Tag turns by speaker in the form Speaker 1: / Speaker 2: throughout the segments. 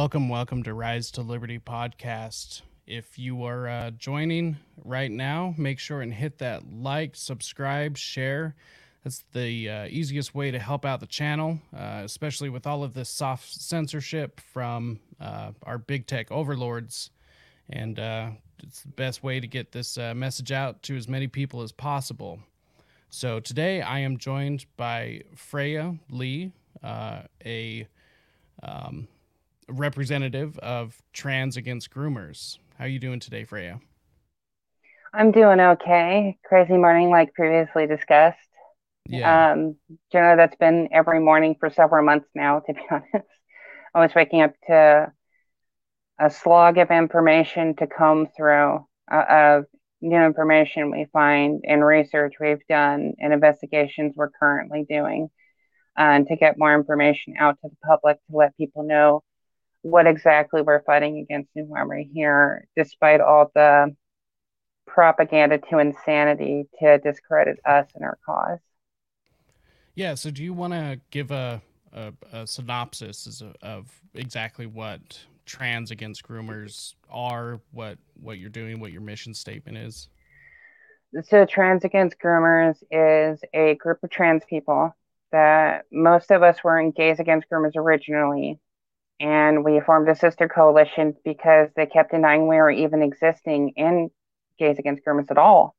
Speaker 1: Welcome, welcome to Rise to Liberty podcast. If you are uh, joining right now, make sure and hit that like, subscribe, share. That's the uh, easiest way to help out the channel, uh, especially with all of this soft censorship from uh, our big tech overlords. And uh, it's the best way to get this uh, message out to as many people as possible. So today I am joined by Freya Lee, a um, representative of Trans Against Groomers. How are you doing today, Freya?
Speaker 2: I'm doing okay. Crazy morning, like previously discussed.
Speaker 1: Yeah.
Speaker 2: Um, generally, that's been every morning for several months now, to be honest. I was waking up to a slog of information to comb through uh, of new information we find and research we've done and investigations we're currently doing uh, and to get more information out to the public to let people know what exactly we're fighting against New Armory here, despite all the propaganda to insanity to discredit us and our cause.
Speaker 1: Yeah. So, do you want to give a, a, a synopsis of, of exactly what Trans Against Groomers are, what what you're doing, what your mission statement is?
Speaker 2: So, Trans Against Groomers is a group of trans people that most of us were in Gays Against Groomers originally, and we formed a sister coalition because they kept denying we were even existing in Gays Against Groomers at all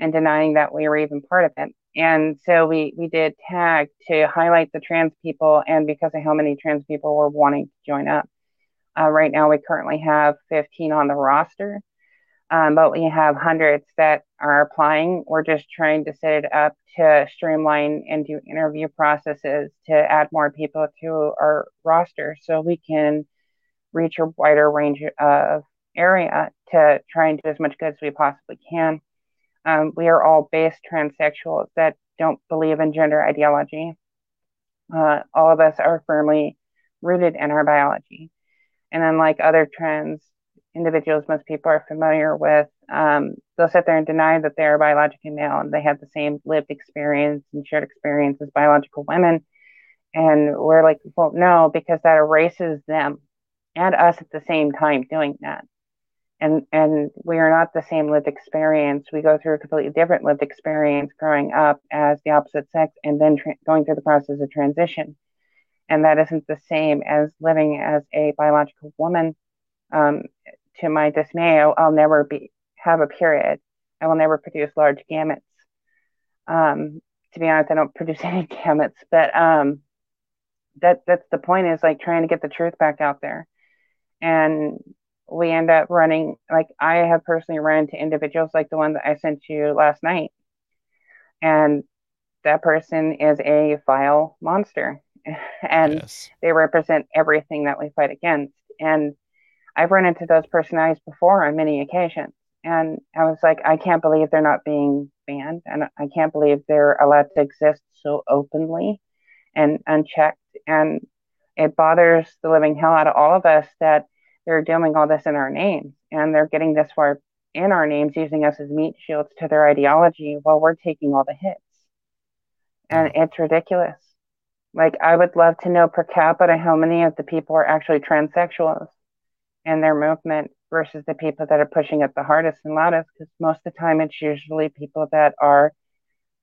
Speaker 2: and denying that we were even part of it. And so we, we did tag to highlight the trans people and because of how many trans people were wanting to join up. Uh, right now, we currently have 15 on the roster um, but we have hundreds that are applying. We're just trying to set it up to streamline and do interview processes to add more people to our roster so we can reach a wider range of area to try and do as much good as we possibly can. Um, we are all base transsexuals that don't believe in gender ideology. Uh, all of us are firmly rooted in our biology. And unlike other trans individuals most people are familiar with, um, they'll sit there and deny that they're biologically male and they have the same lived experience and shared experience as biological women. And we're like, well, no, because that erases them and us at the same time doing that. And and we are not the same lived experience. We go through a completely different lived experience growing up as the opposite sex and then tra- going through the process of transition. And that isn't the same as living as a biological woman um, to my dismay, I'll, I'll, never be have a period. I will never produce large gametes. Um, to be honest, I don't produce any gametes, but um, that that's the point is like trying to get the truth back out there, and we end up running like I have personally run into individuals like the one that I sent you last night, and that person is a vile monster, and yes. they represent everything that we fight against, and I've run into those personalities before on many occasions. And I was like, I can't believe they're not being banned. And I can't believe they're allowed to exist so openly and unchecked. And it bothers the living hell out of all of us that they're doing all this in our names and they're getting this far in our names using us as meat shields to their ideology while we're taking all the hits. And mm. it's ridiculous. Like, I would love to know per capita how many of the people are actually transsexuals and their movement versus the people that are pushing it the hardest and loudest because most of the time it's usually people that are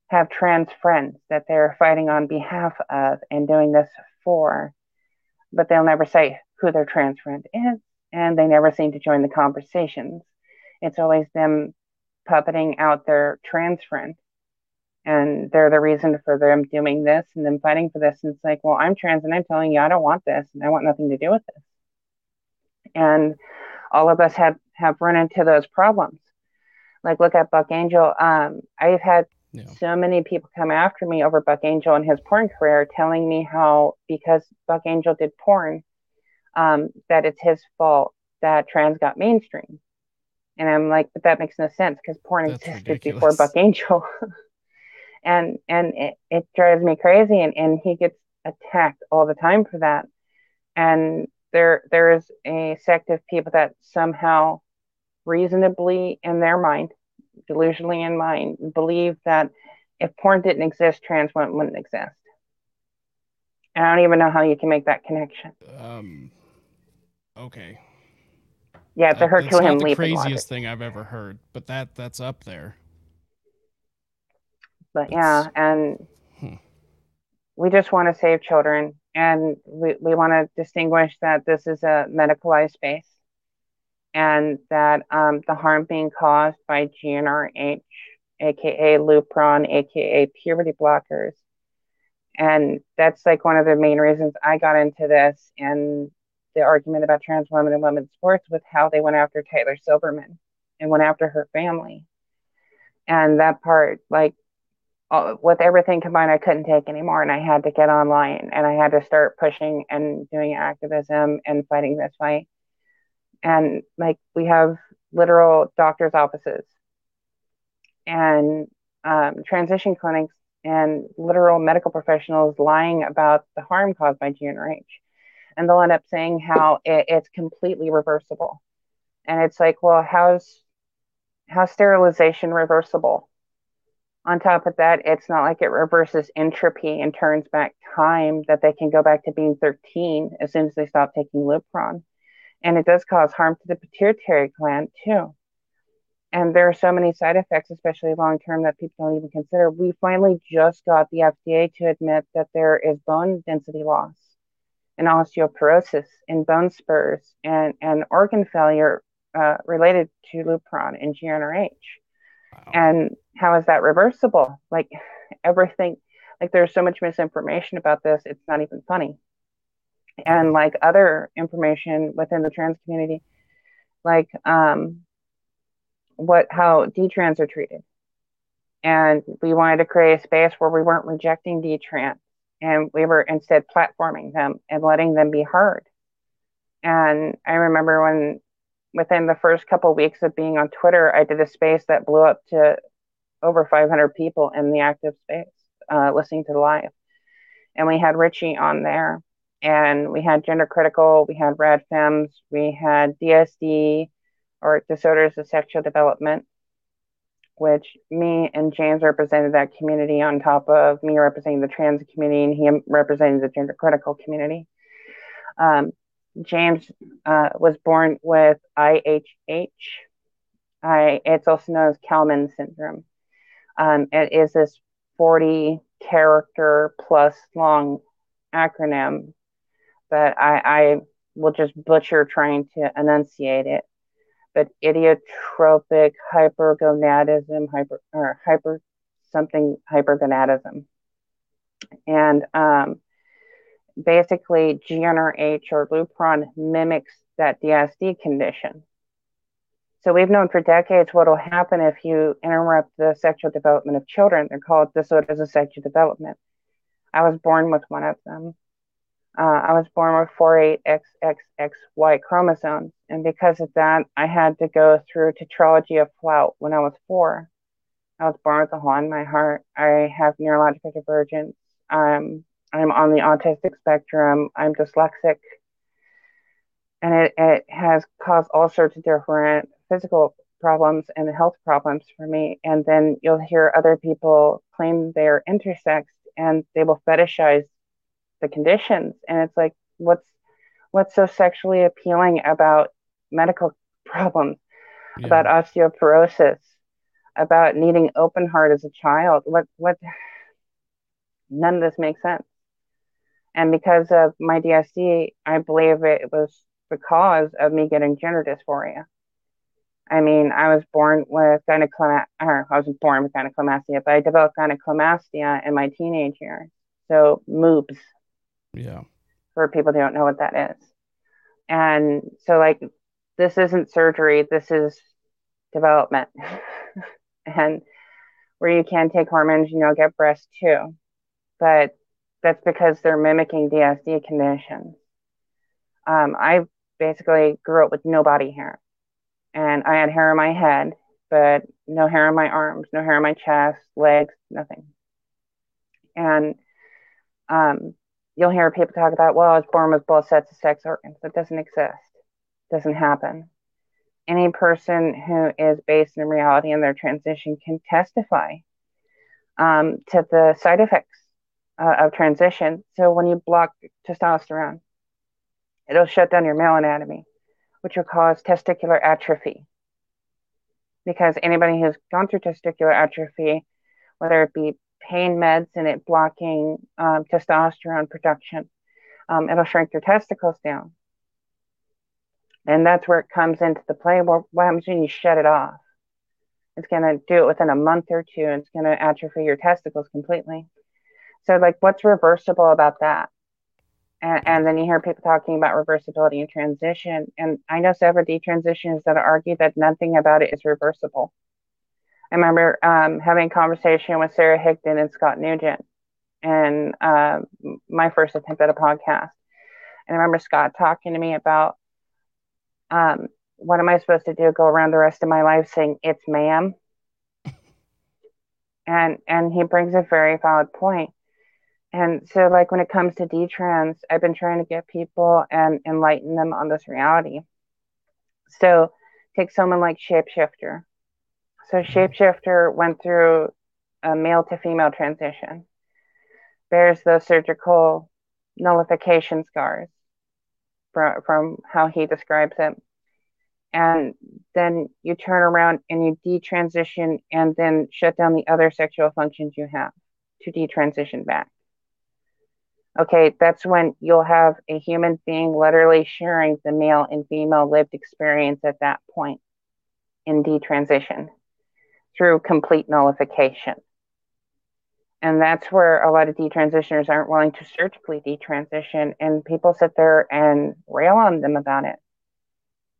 Speaker 2: have trans friends that they're fighting on behalf of and doing this for but they'll never say who their trans friend is and they never seem to join the conversations. It's always them puppeting out their trans friend and they're the reason for them doing this and them fighting for this. And it's like well i'm trans and i'm telling you i don't want this and i want nothing to do with this and all of us have have run into those problems. Like look at Buck Angel. Um, I've had yeah. so many people come after me over Buck Angel and his porn career, telling me how because Buck Angel did porn, um, that it's his fault that trans got mainstream. And I'm like, but that makes no sense because porn That's existed ridiculous. before Buck Angel. and and it, it drives me crazy and, and he gets attacked all the time for that. And there there is a sect of people that somehow reasonably in their mind delusionally in mind believe that if porn didn't exist trans women wouldn't exist and i don't even know how you can make that connection
Speaker 1: um Okay.
Speaker 2: Yeah, it's a Herculean
Speaker 1: That's the craziest thing I've ever heard, but that that's up there.
Speaker 2: But yeah, and hmm. we just want to save children, and we we want to distinguish that this is a medicalized space, and that um, the harm being caused by GnRH, aka Lupron, aka puberty blockers, and that's like one of the main reasons I got into this and the argument about trans women and women's sports with how they went after Taylor Silverman and went after her family. And that part, like, uh, with everything combined, I couldn't take anymore. And I had to get online and I had to start pushing and doing activism and fighting this fight. And like, we have literal doctor's offices and um, transition clinics and literal medical professionals lying about the harm caused by GnRH and they'll end up saying how it, it's completely reversible and it's like well how's how's sterilization reversible on top of that it's not like it reverses entropy and turns back time that they can go back to being 13 as soon as they stop taking lupron and it does cause harm to the pituitary gland too and there are so many side effects especially long term that people don't even consider we finally just got the fda to admit that there is bone density loss and osteoporosis and bone spurs and, and organ failure uh, related to Lupron and GnRH. Wow. And how is that reversible? Like everything, like there's so much misinformation about this, it's not even funny. And like other information within the trans community, like um, what how D-trans are treated. And we wanted to create a space where we weren't rejecting D-trans and we were instead platforming them and letting them be heard. And I remember when, within the first couple of weeks of being on Twitter, I did a space that blew up to over 500 people in the active space uh, listening to the live. And we had Richie on there, and we had Gender Critical, we had Rad Femmes, we had DSD, or Disorders of Sexual Development, which me and James represented that community on top of me representing the trans community and him representing the gender critical community. Um, James uh, was born with IHH. I, it's also known as Kallmann syndrome. Um, it is this 40 character plus long acronym that I, I will just butcher trying to enunciate it but idiotropic hypergonadism, hyper or hyper something hypergonadism. And um, basically, GnRH or Lupron mimics that DSD condition. So we've known for decades what will happen if you interrupt the sexual development of children. They're called disorders of sexual development. I was born with one of them. Uh, I was born with 48XXXY chromosomes, and because of that, I had to go through tetralogy of Fallot when I was four. I was born with a hole in my heart. I have neurological divergence. Um, I'm on the autistic spectrum. I'm dyslexic. And it, it has caused all sorts of different physical problems and health problems for me. And then you'll hear other people claim they're intersex and they will fetishize the conditions. And it's like what's what's so sexually appealing about medical problems? Yeah. about osteoporosis about needing open heart as a child. What what none of this makes sense. And because of my dsd i believe it was because of me getting gender dysphoria I mean, I was born with gynecomastia, or I wasn't born with gynecomastia, but I developed gynecomastia in my teenage years. So moobs,
Speaker 1: yeah.
Speaker 2: For people who don't know what that is. And so, like, this isn't surgery, this is development. and where you can take hormones, you know, get breast too. But that's because they're mimicking DSD conditions. Um, I basically grew up with no body hair. And I had hair on my head, but no hair on my arms, no hair on my chest, legs, nothing. And um, you'll hear people talk about, well, I was born with both sets of sex organs. That doesn't exist. Doesn't happen. Any person who is based in reality in their transition can testify um, to the side effects uh, of transition. So when you block testosterone, it'll shut down your male anatomy, which will cause testicular atrophy. Because anybody who's gone through testicular atrophy, whether it be pain meds and it blocking um, testosterone production, um, it'll shrink your testicles down. And that's where it comes into the play. Well, what happens when you shut it off? It's going to do it within a month or two and it's going to atrophy your testicles completely. So, like, what's reversible about that? And, and, then you hear people talking about reversibility and transition. And I know several detransitions that argue that nothing about it is reversible. I remember um, having a conversation with Sarah Higdon and Scott Newgent and uh, my first attempt at a podcast. And I remember Scott talking to me about um, what am I supposed to do? Go around the rest of my life saying it's ma'am? and and he brings a very valid point. And so, like when it comes to detrans, I've been trying to get people and enlighten them on this reality. So, take someone like Shapeshifter. So, mm-hmm. Shapeshifter went through a male to female transition, bears those surgical nullification scars from, from how he describes it and then you turn around and you detransition and then shut down the other sexual functions you have to detransition back. Okay, that's when you'll have a human being literally sharing the male and female lived experience at that point in detransition through complete nullification. And that's where a lot of detransitioners aren't willing to surgically detransition, and people sit there and rail on them about it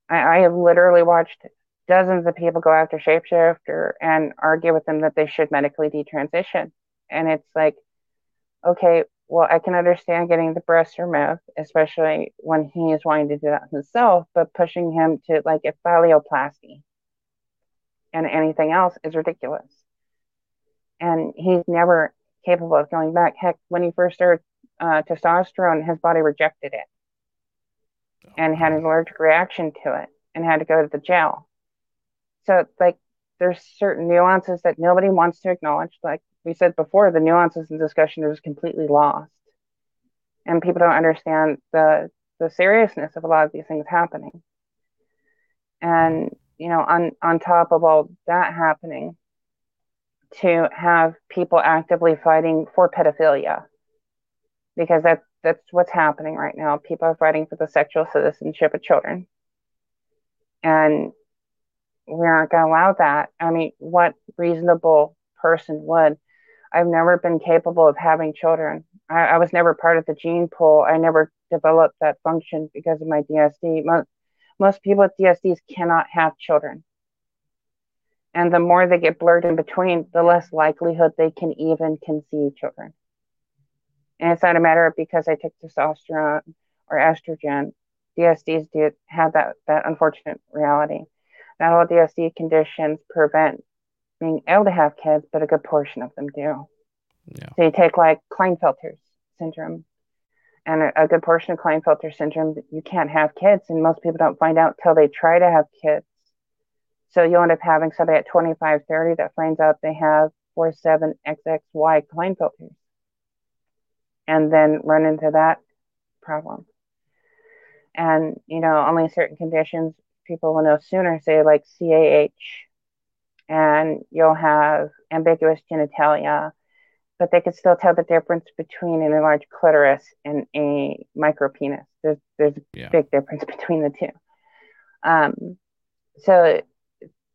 Speaker 2: I, I have literally watched dozens of people go after shapeshifter and argue with them that they should medically detransition. And it's like, okay, well, I can understand getting the breast removed, especially when he is wanting to do that himself, but pushing him to like a phalloplasty and anything else is ridiculous. And he's never capable of going back. Heck, when he first started uh, testosterone, his body rejected it and had an allergic reaction to it and had to go to the jail. So, like, there's certain nuances that nobody wants to acknowledge. Like we said before, the nuances and discussion just completely lost, and people don't understand the the seriousness of a lot of these things happening. And you know, on on top of all that happening, to have people actively fighting for pedophilia, because that that's what's happening right now. People are fighting for the sexual citizenship of children. And we aren't going to allow that. I mean, what reasonable person would? I've never been capable of having children. I, I was never part of the gene pool. I never developed that function because of my DSD. Most, most people with DSDs cannot have children. And the more they get blurred in between, the less likelihood they can even conceive children. And it's not a matter of because I took testosterone or estrogen. DSDs do have that, that unfortunate reality. Not all DSD conditions prevent being able to have kids, but a good portion of them do. Yeah. So you take like Klinefelter syndrome, and a, a good portion of Klinefelter syndrome, you can't have kids, and most people don't find out till they try to have kids. So you'll end up having somebody at 25, 30 that finds out they have 47XXY Klinefelters and then run into that problem. And, you know, only certain conditions people will know sooner, say like CAH, and you'll have ambiguous genitalia, but they could still tell the difference between an enlarged clitoris and a micro penis. There's, there's a yeah. big difference between the two. Um, so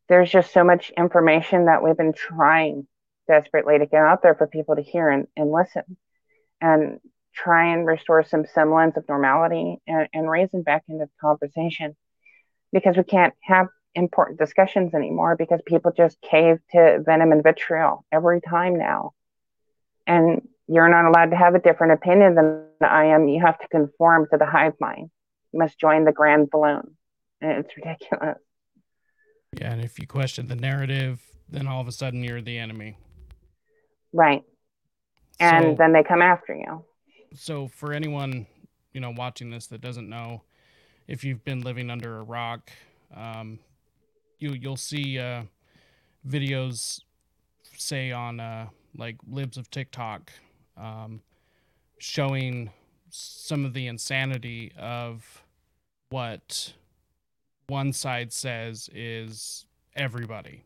Speaker 2: there's just so much information that we've been trying desperately to get out there for people to hear and, and listen and try and restore some semblance of normality and, and raise them back into the conversation because we can't have important discussions anymore because people just cave to venom and vitriol every time now. And you're not allowed to have a different opinion than I am. You have to conform to the hive mind. You must join the grand balloon. And it's ridiculous.
Speaker 1: Yeah, and if you question the narrative, then all of a sudden you're the enemy.
Speaker 2: Right and so, then they come after you.
Speaker 1: So for anyone you know watching this that doesn't know, if you've been living under a rock, um, you you'll see uh, videos say on uh, like libs of TikTok um, showing some of the insanity of what one side says is everybody.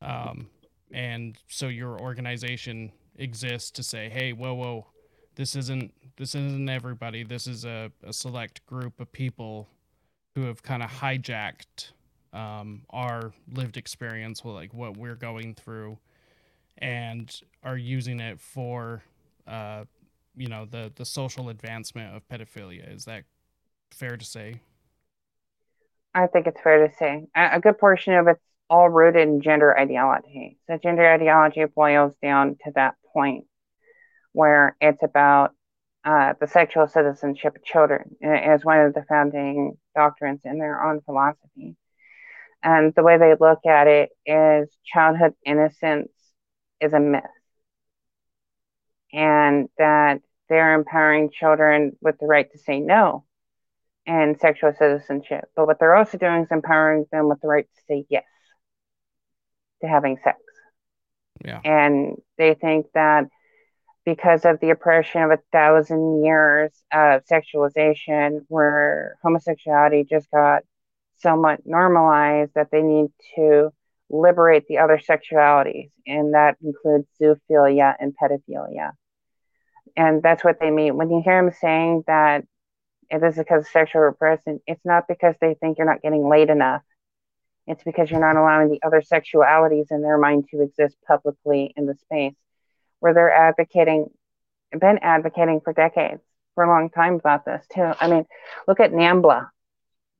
Speaker 1: Um, and so your organization exists to say, hey, whoa, whoa, this isn't this isn't everybody. This is a, a select group of people who have kind of hijacked um, our lived experience, well, like what we're going through, and are using it for, uh, you know, the the social advancement of pedophilia. Is that fair to say?
Speaker 2: I think it's fair to say a, a good portion of it's all rooted in gender ideology. So gender ideology boils down to that point where it's about uh, the sexual citizenship of children as one of the founding doctrines in their own philosophy. And the way they look at it is childhood innocence is a myth. And that they're empowering children with the right to say no and sexual citizenship. But what they're also doing is empowering them with the right to say yes to having sex.
Speaker 1: Yeah.
Speaker 2: And they think that because of the oppression of a thousand years of sexualization, where homosexuality just got somewhat normalized, that they need to liberate the other sexualities, and that includes zoophilia and pedophilia. And that's what they mean. When you hear them saying that it is because of sexual repression, it's not because they think you're not getting laid enough. It's because you're not allowing the other sexualities in their mind to exist publicly in the space where they're advocating, been advocating for decades, for a long time about this too. I mean, look at NAMBLA.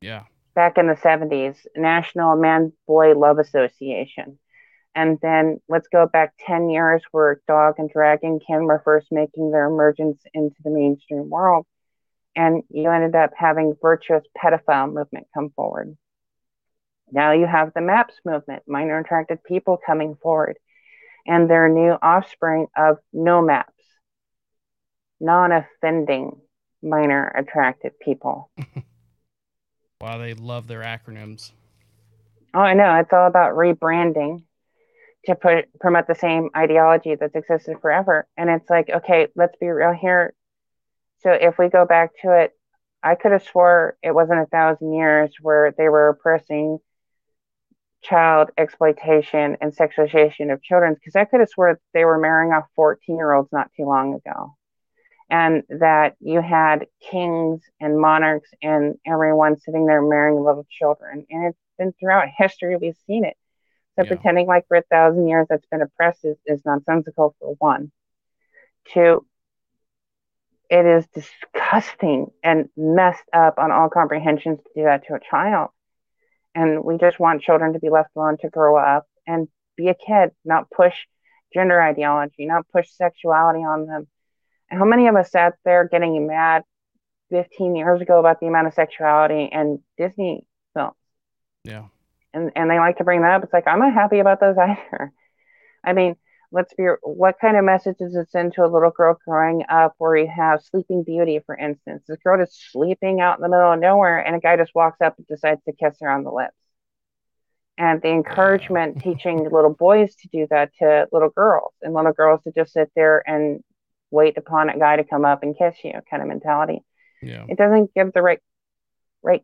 Speaker 1: Yeah.
Speaker 2: Back in the 70s, National Man Boy Love Association. And then let's go back 10 years where Dog and Dragon Kin were first making their emergence into the mainstream world. And you ended up having virtuous pedophile movement come forward. Now you have the MAPS movement, minor attracted people coming forward, and their new offspring of no MAPS, non offending minor attracted people.
Speaker 1: wow, they love their acronyms.
Speaker 2: Oh, I know. It's all about rebranding to put promote the same ideology that's existed forever. And it's like, okay, let's be real here. So if we go back to it, I could have swore it wasn't a thousand years where they were oppressing child exploitation and sexualization of children because I could have swore they were marrying off 14 year olds not too long ago. And that you had kings and monarchs and everyone sitting there marrying little children. And it's been throughout history, we've seen it. So yeah. pretending like for a thousand years that's been oppressed is, is nonsensical for one. Two, it is disgusting and messed up on all comprehensions to do that to a child. And we just want children to be left alone to grow up and be a kid, not push gender ideology, not push sexuality on them. And how many of us sat there getting mad 15 years ago about the amount of sexuality in Disney films?
Speaker 1: Yeah.
Speaker 2: And and they like to bring that up. It's like I'm not happy about those either. I mean, let's be what kind of message does it send to a little girl growing up where you have sleeping beauty for instance this girl just sleeping out in the middle of nowhere and a guy just walks up and decides to kiss her on the lips and the encouragement teaching little boys to do that to little girls and little girls to just sit there and wait upon a guy to come up and kiss you kind of mentality
Speaker 1: yeah
Speaker 2: it doesn't give the right right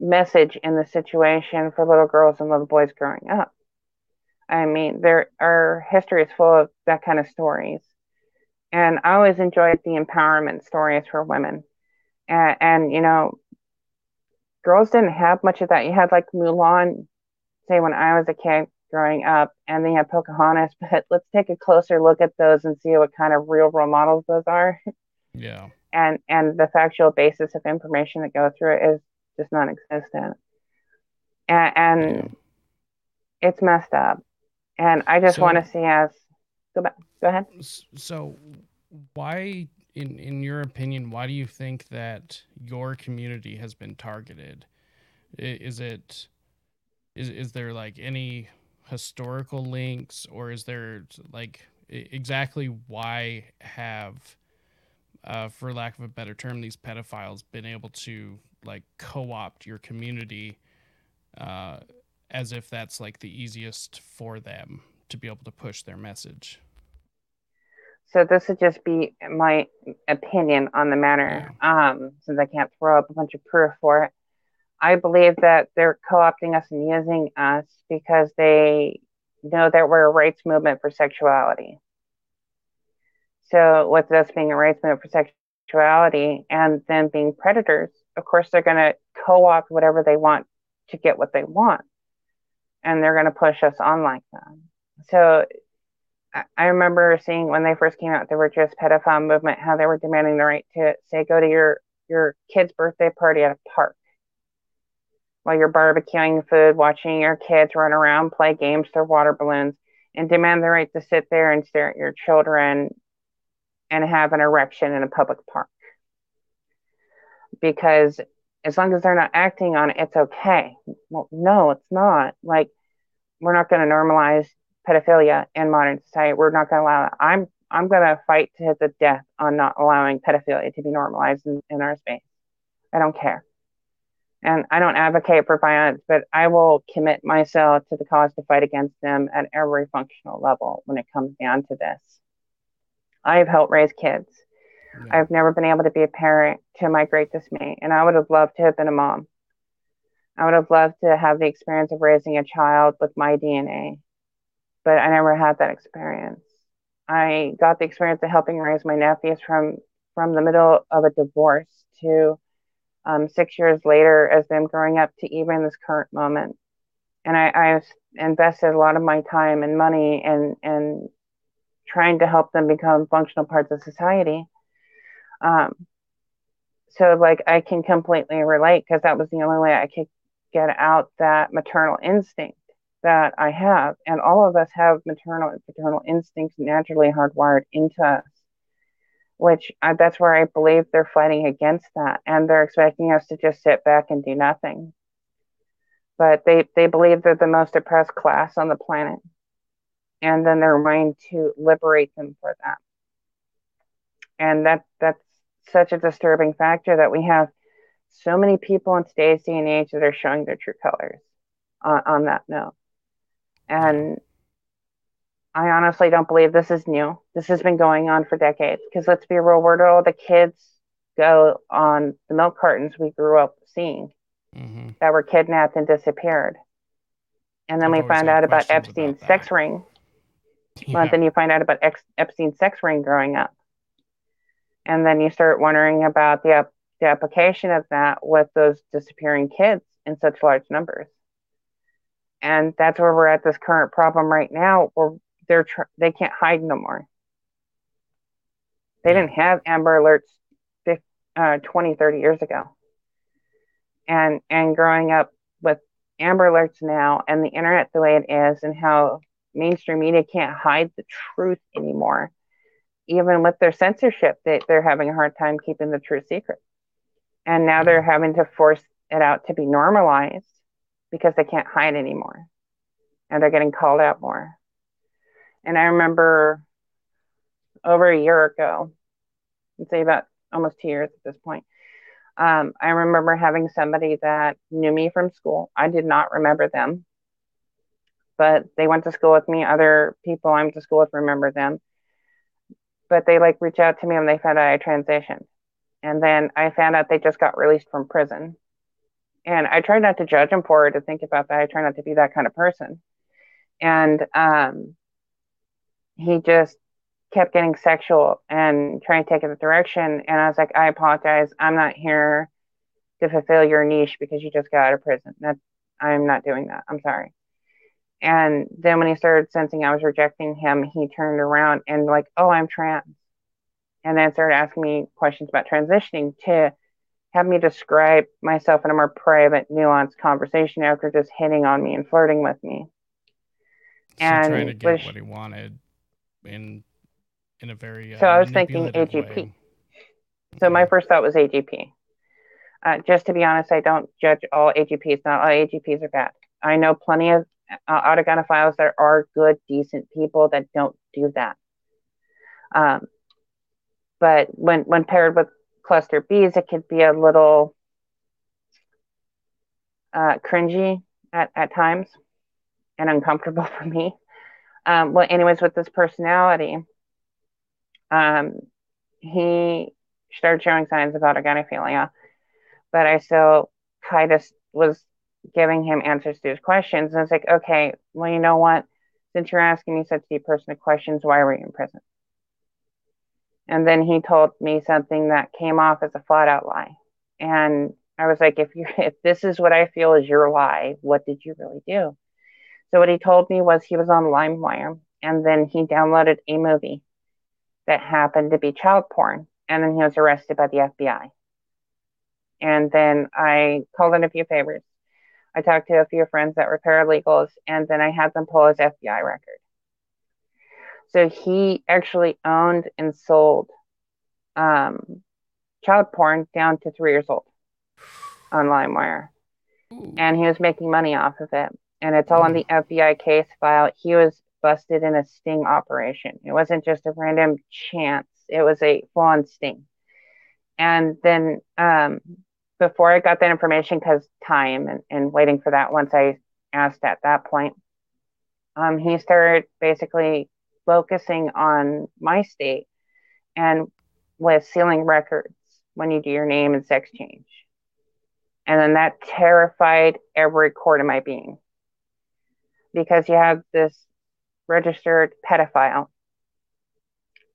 Speaker 2: message in the situation for little girls and little boys growing up I mean, there our history is full of that kind of stories, and I always enjoyed the empowerment stories for women. And, and you know, girls didn't have much of that. You had like Mulan, say when I was a kid growing up, and then you had Pocahontas. But let's take a closer look at those and see what kind of real role models those are.
Speaker 1: Yeah.
Speaker 2: And and the factual basis of information that go through it is just non-existent. And, and yeah. it's messed up. And I just so, want to see us go back. Go ahead.
Speaker 1: So, why, in in your opinion, why do you think that your community has been targeted? Is it is is there like any historical links, or is there like exactly why have, uh, for lack of a better term, these pedophiles been able to like co-opt your community? Uh, as if that's like the easiest for them to be able to push their message.
Speaker 2: so this would just be my opinion on the matter, yeah. um, since I can't throw up a bunch of proof for it. I believe that they're co-opting us and using us because they know that we're a rights movement for sexuality. So with us being a rights movement for sexuality and them being predators, of course they're going to co-opt whatever they want to get what they want. And they're going to push us on like that. So I remember seeing when they first came out the Virtuous Pedophile movement, how they were demanding the right to say go to your your kid's birthday party at a park while you're barbecuing food, watching your kids run around, play games, throw water balloons, and demand the right to sit there and stare at your children and have an erection in a public park. Because as long as they're not acting on it, it's okay. Well, no, it's not. Like, we're not going to normalize pedophilia in modern society. We're not going to allow it. I'm I'm going to fight to the death on not allowing pedophilia to be normalized in, in our space. I don't care. And I don't advocate for violence, but I will commit myself to the cause to fight against them at every functional level when it comes down to this. I've helped raise kids. Yeah. I've never been able to be a parent to my great dismay, and I would have loved to have been a mom. I would have loved to have the experience of raising a child with my DNA but I never had that experience. I got the experience of helping raise my nephews from from the middle of a divorce to um, six years later as them growing up to even this current moment. And I, I invested a lot of my time and money and and trying to help them become functional parts of society. Um, so like I can completely relate because that was the only way I could get out that maternal instinct that I have, and all of us have maternal and paternal instincts naturally hardwired into us, which I, that's where I believe they're fighting against that, and they're expecting us to just sit back and do nothing. But they, they believe they're the most oppressed class on the planet, and then they're trying to liberate them for that. And that that's such a disturbing factor that we have so many people in today's day and age that are showing their true colors on, on that note. And I honestly don't believe this is new. This has been going on for decades. Because let's be real, where do all the kids go on the milk cartons we grew up seeing mm-hmm. that were kidnapped and disappeared? And then I've we found out about Epstein's about sex ring. Yeah. Well, then you find out about Ex- Epstein's sex ring growing up. And then you start wondering about the, ap- the application of that with those disappearing kids in such large numbers and that's where we're at this current problem right now where they're tr- they can't hide no more. They didn't have amber alerts 50, uh, 20 30 years ago. And and growing up with amber alerts now and the internet the way it is and how mainstream media can't hide the truth anymore even with their censorship they, they're having a hard time keeping the truth secret. And now they're having to force it out to be normalized because they can't hide anymore. And they're getting called out more. And I remember over a year ago, I'd say about almost two years at this point, um, I remember having somebody that knew me from school. I did not remember them, but they went to school with me. Other people I went to school with remember them. But they like reach out to me and they found out I transitioned. And then I found out they just got released from prison and I try not to judge them for it to think about that. I try not to be that kind of person. And um, he just kept getting sexual and trying to take it the direction. And I was like, I apologize. I'm not here to fulfill your niche because you just got out of prison. That's I'm not doing that. I'm sorry. And then when he started sensing I was rejecting him, he turned around and like, oh, I'm trans. And then started asking me questions about transitioning to have me describe myself in a more private, nuanced conversation after just hitting on me and flirting with me.
Speaker 1: So and trying to get was, what he wanted in in a very
Speaker 2: uh, so I was thinking AGP. Way. So my first thought was AGP. Uh, just to be honest, I don't judge all AGPs. Not all AGPs are bad. I know plenty of uh, autogynephiles that are good, decent people that don't do that. Um, but when when paired with cluster Bs, it could be a little uh, cringy at, at times and uncomfortable for me. Um, well, anyways, with this personality, um, he started showing signs of autogynephilia, but I still kind of was giving him answers to his questions. And it's like, okay, well, you know what? Since you're asking me such deep personal questions, why were you in prison? And then he told me something that came off as a flat out lie. And I was like, if you if this is what I feel is your lie, what did you really do? So what he told me was he was on LimeWire and then he downloaded a movie that happened to be child porn. And then he was arrested by the FBI. And then I called in a few favors. I talked to a few friends that were paralegals, and then I had them pull his FBI record. So he actually owned and sold um, child porn down to three years old on LimeWire. And he was making money off of it. And it's all in the FBI case file. He was busted in a sting operation. It wasn't just a random chance, it was a full on sting. And then um, before I got that information, because time and, and waiting for that once I asked at that point, um, he started basically focusing on my state and with sealing records when you do your name and sex change. And then that terrified every core of my being because you have this registered pedophile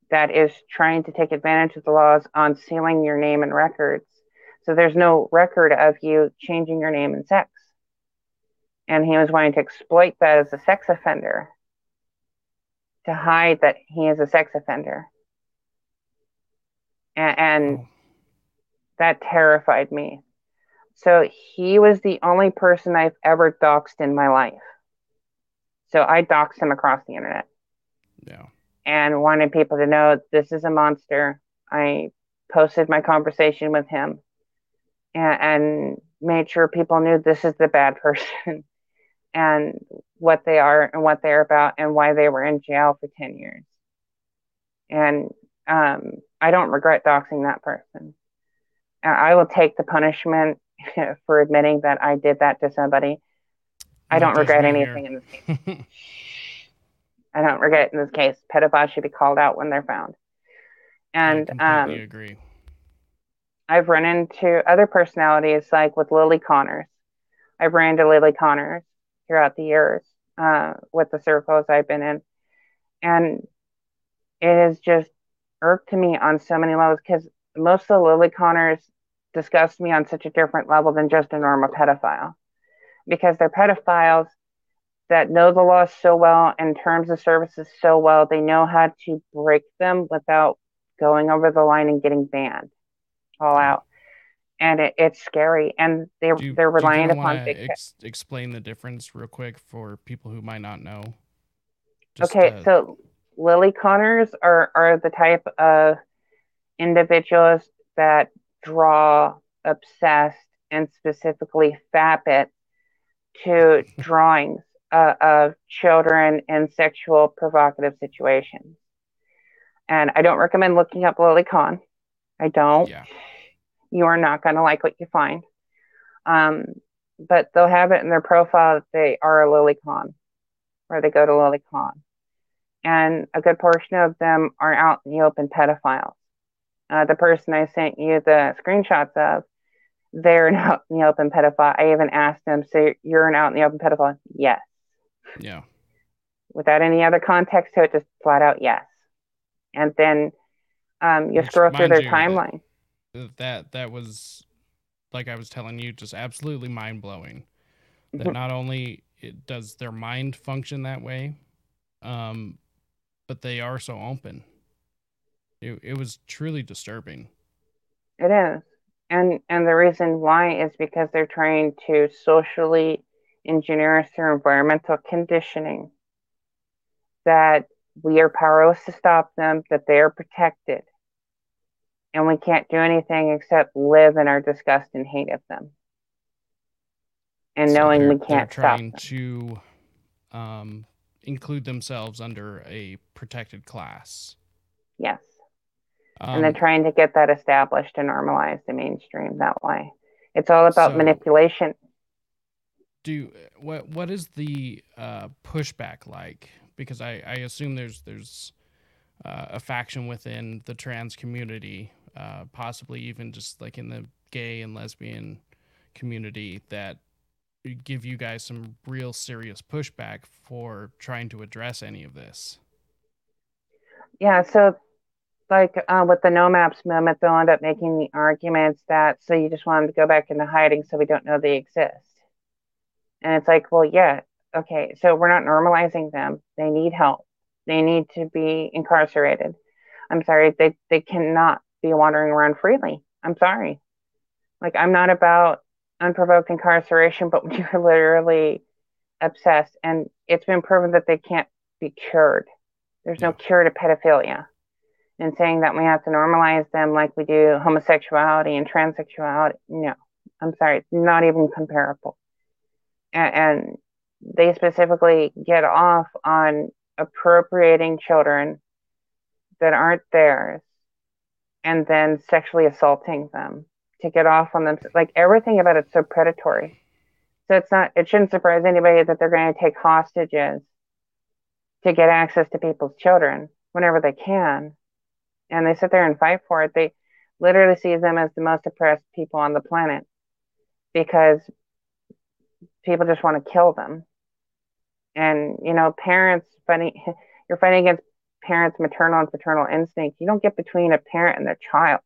Speaker 2: that is trying to take advantage of the laws on sealing your name and records. So there's no record of you changing your name and sex. And he was wanting to exploit that as a sex offender to hide that he is a sex offender. And, and oh. that terrified me. So he was the only person I've ever doxed in my life. So I doxed him across the internet.
Speaker 1: Yeah.
Speaker 2: And wanted people to know this is a monster. I posted my conversation with him and, and made sure people knew this is the bad person and what they are and what they're about and why they were in jail for 10 years. And um, I don't regret doxing that person. I will take the punishment for admitting that I did that to somebody. I don't regret anything in this case. I don't regret in this case. Pedophiles should be called out when they're found. And I um,
Speaker 1: agree.
Speaker 2: I've run into other personalities like with lolicons. I've ran into lolicons throughout the years uh, with the circles I've been in. And it has just irked me on so many levels because most of the lolicons disgust me on such a different level than just a normal pedophile because they're pedophiles that know the law so well and terms of services so well they know how to break them without going over the line and getting banned all out. And it, it's scary. And they, you, they're relying upon
Speaker 1: ex- explain the difference real quick for people who might not know?
Speaker 2: Just, okay uh, so lolicons are, are the type of individuals that draw obsessed and specifically fap to drawings uh, of children in sexual provocative situations. And I don't recommend looking up lolicon. I don't.
Speaker 1: Yeah.
Speaker 2: You are not going to like what you find. Um, but they'll have it in their profile that they are a lolicon or they go to Lily Con. And a good portion of them are out in the open pedophiles. Uh, the person I sent you the screenshots of, they're an out in the open pedophile. I even asked them, so you're an out in the open pedophile? Yes.
Speaker 1: Yeah.
Speaker 2: Without any other context to it, just flat out yes. And then um, you Which, scroll through their you, timeline.
Speaker 1: That that was like I was telling you, just absolutely mind blowing. That mm-hmm. not only it does their mind function that way, um, but they are so open. It it was truly disturbing.
Speaker 2: It is. And and the reason why is because they're trying to socially engineer us through environmental conditioning that we are powerless to stop them, that they are protected, and we can't do anything except live in our disgust and hate of them. And so knowing we can't
Speaker 1: trying
Speaker 2: stop
Speaker 1: them. to um, include themselves under a protected class.
Speaker 2: Yes. Um, and they're trying to get that established and normalized in mainstream that way. It's all about so manipulation.
Speaker 1: Do what? What is the uh, pushback like? Because I, I assume there's there's uh, a faction within the trans community, uh, possibly even just like in the gay and lesbian community, that give you guys some real serious pushback for trying to address any of this?
Speaker 2: Yeah, so like uh, with the NOMAPs movement, they'll end up making the arguments that so you just want them to go back into hiding so we don't know they exist. And it's like, well, yeah, okay, so we're not normalizing them. They need help. They need to be incarcerated. I'm sorry, they, they cannot be wandering around freely. I'm sorry. Like, I'm not about unprovoked incarceration, but you're literally obsessed, and it's been proven that they can't be cured. There's no cure to pedophilia. And saying that we have to normalize them like we do homosexuality and transsexuality, no, I'm sorry, it's not even comparable. And, and they specifically get off on appropriating children that aren't theirs and then sexually assaulting them to get off on them. Like everything about it's so predatory. So it's not, it shouldn't surprise anybody that they're going to take hostages to get access to people's children whenever they can. And they sit there and fight for it. They literally see them as the most oppressed people on the planet because people just want to kill them. And, you know, parents fighting, you're fighting against parents' maternal and paternal instincts. You don't get between a parent and their child.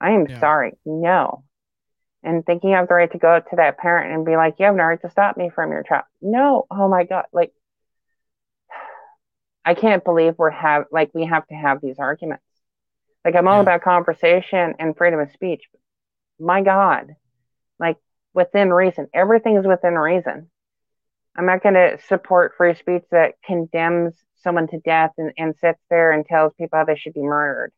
Speaker 2: I am yeah. sorry. No. And thinking you have the right to go to that parent and be like, you have no right to stop me from your child. No. Oh my God. Like, I can't believe we're have like we have to have these arguments. Like I'm all yeah. about conversation and freedom of speech. My God. Like within reason. Everything is within reason. I'm not going to support free speech that condemns someone to death and, and sits there and tells people how they should be murdered.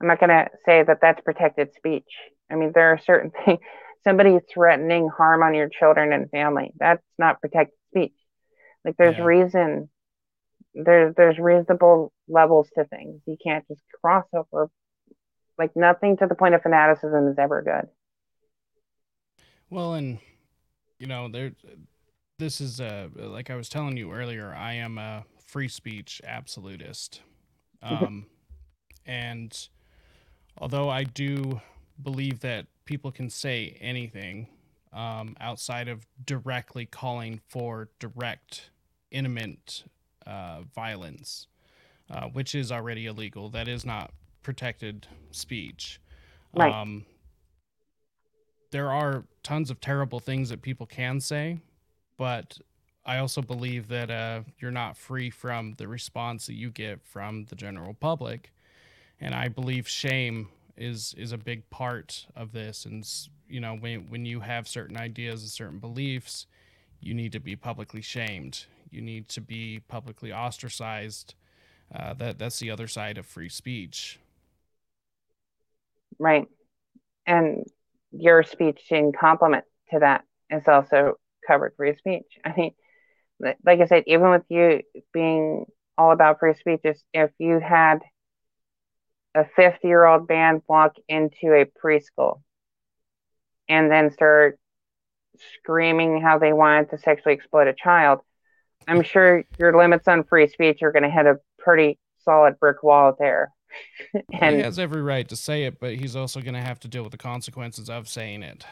Speaker 2: I'm not going to say that that's protected speech. I mean, there are certain things, somebody threatening harm on your children and family, that's not protected speech. Like there's yeah. reason, there's, there's reasonable levels to things. You can't just cross over. Like nothing to the point of fanaticism is ever good.
Speaker 1: Well, and you know, there, this is uh, like I was telling you earlier. I am a free speech absolutist, um, and although I do believe that people can say anything um, outside of directly calling for direct, intimate uh, violence, uh, which is already illegal. That is not protected speech. Right. Um, there are tons of terrible things that people can say, but I also believe that uh, you're not free from the response that you get from the general public and I believe shame is is a big part of this. And you know, when when you have certain ideas and certain beliefs, you need to be publicly shamed. You need to be publicly ostracized. Uh, that that's the other side of free speech.
Speaker 2: Right, and your speech in complement to that is also covered free speech. I mean, like I said, even with you being all about free speech, if you had a 50 year old band walk into a preschool and then start screaming how they wanted to sexually exploit a child, I'm sure your limits on free speech are going to hit a pretty solid brick wall there.
Speaker 1: and he has every right to say it, but he's also going to have to deal with the consequences of saying it.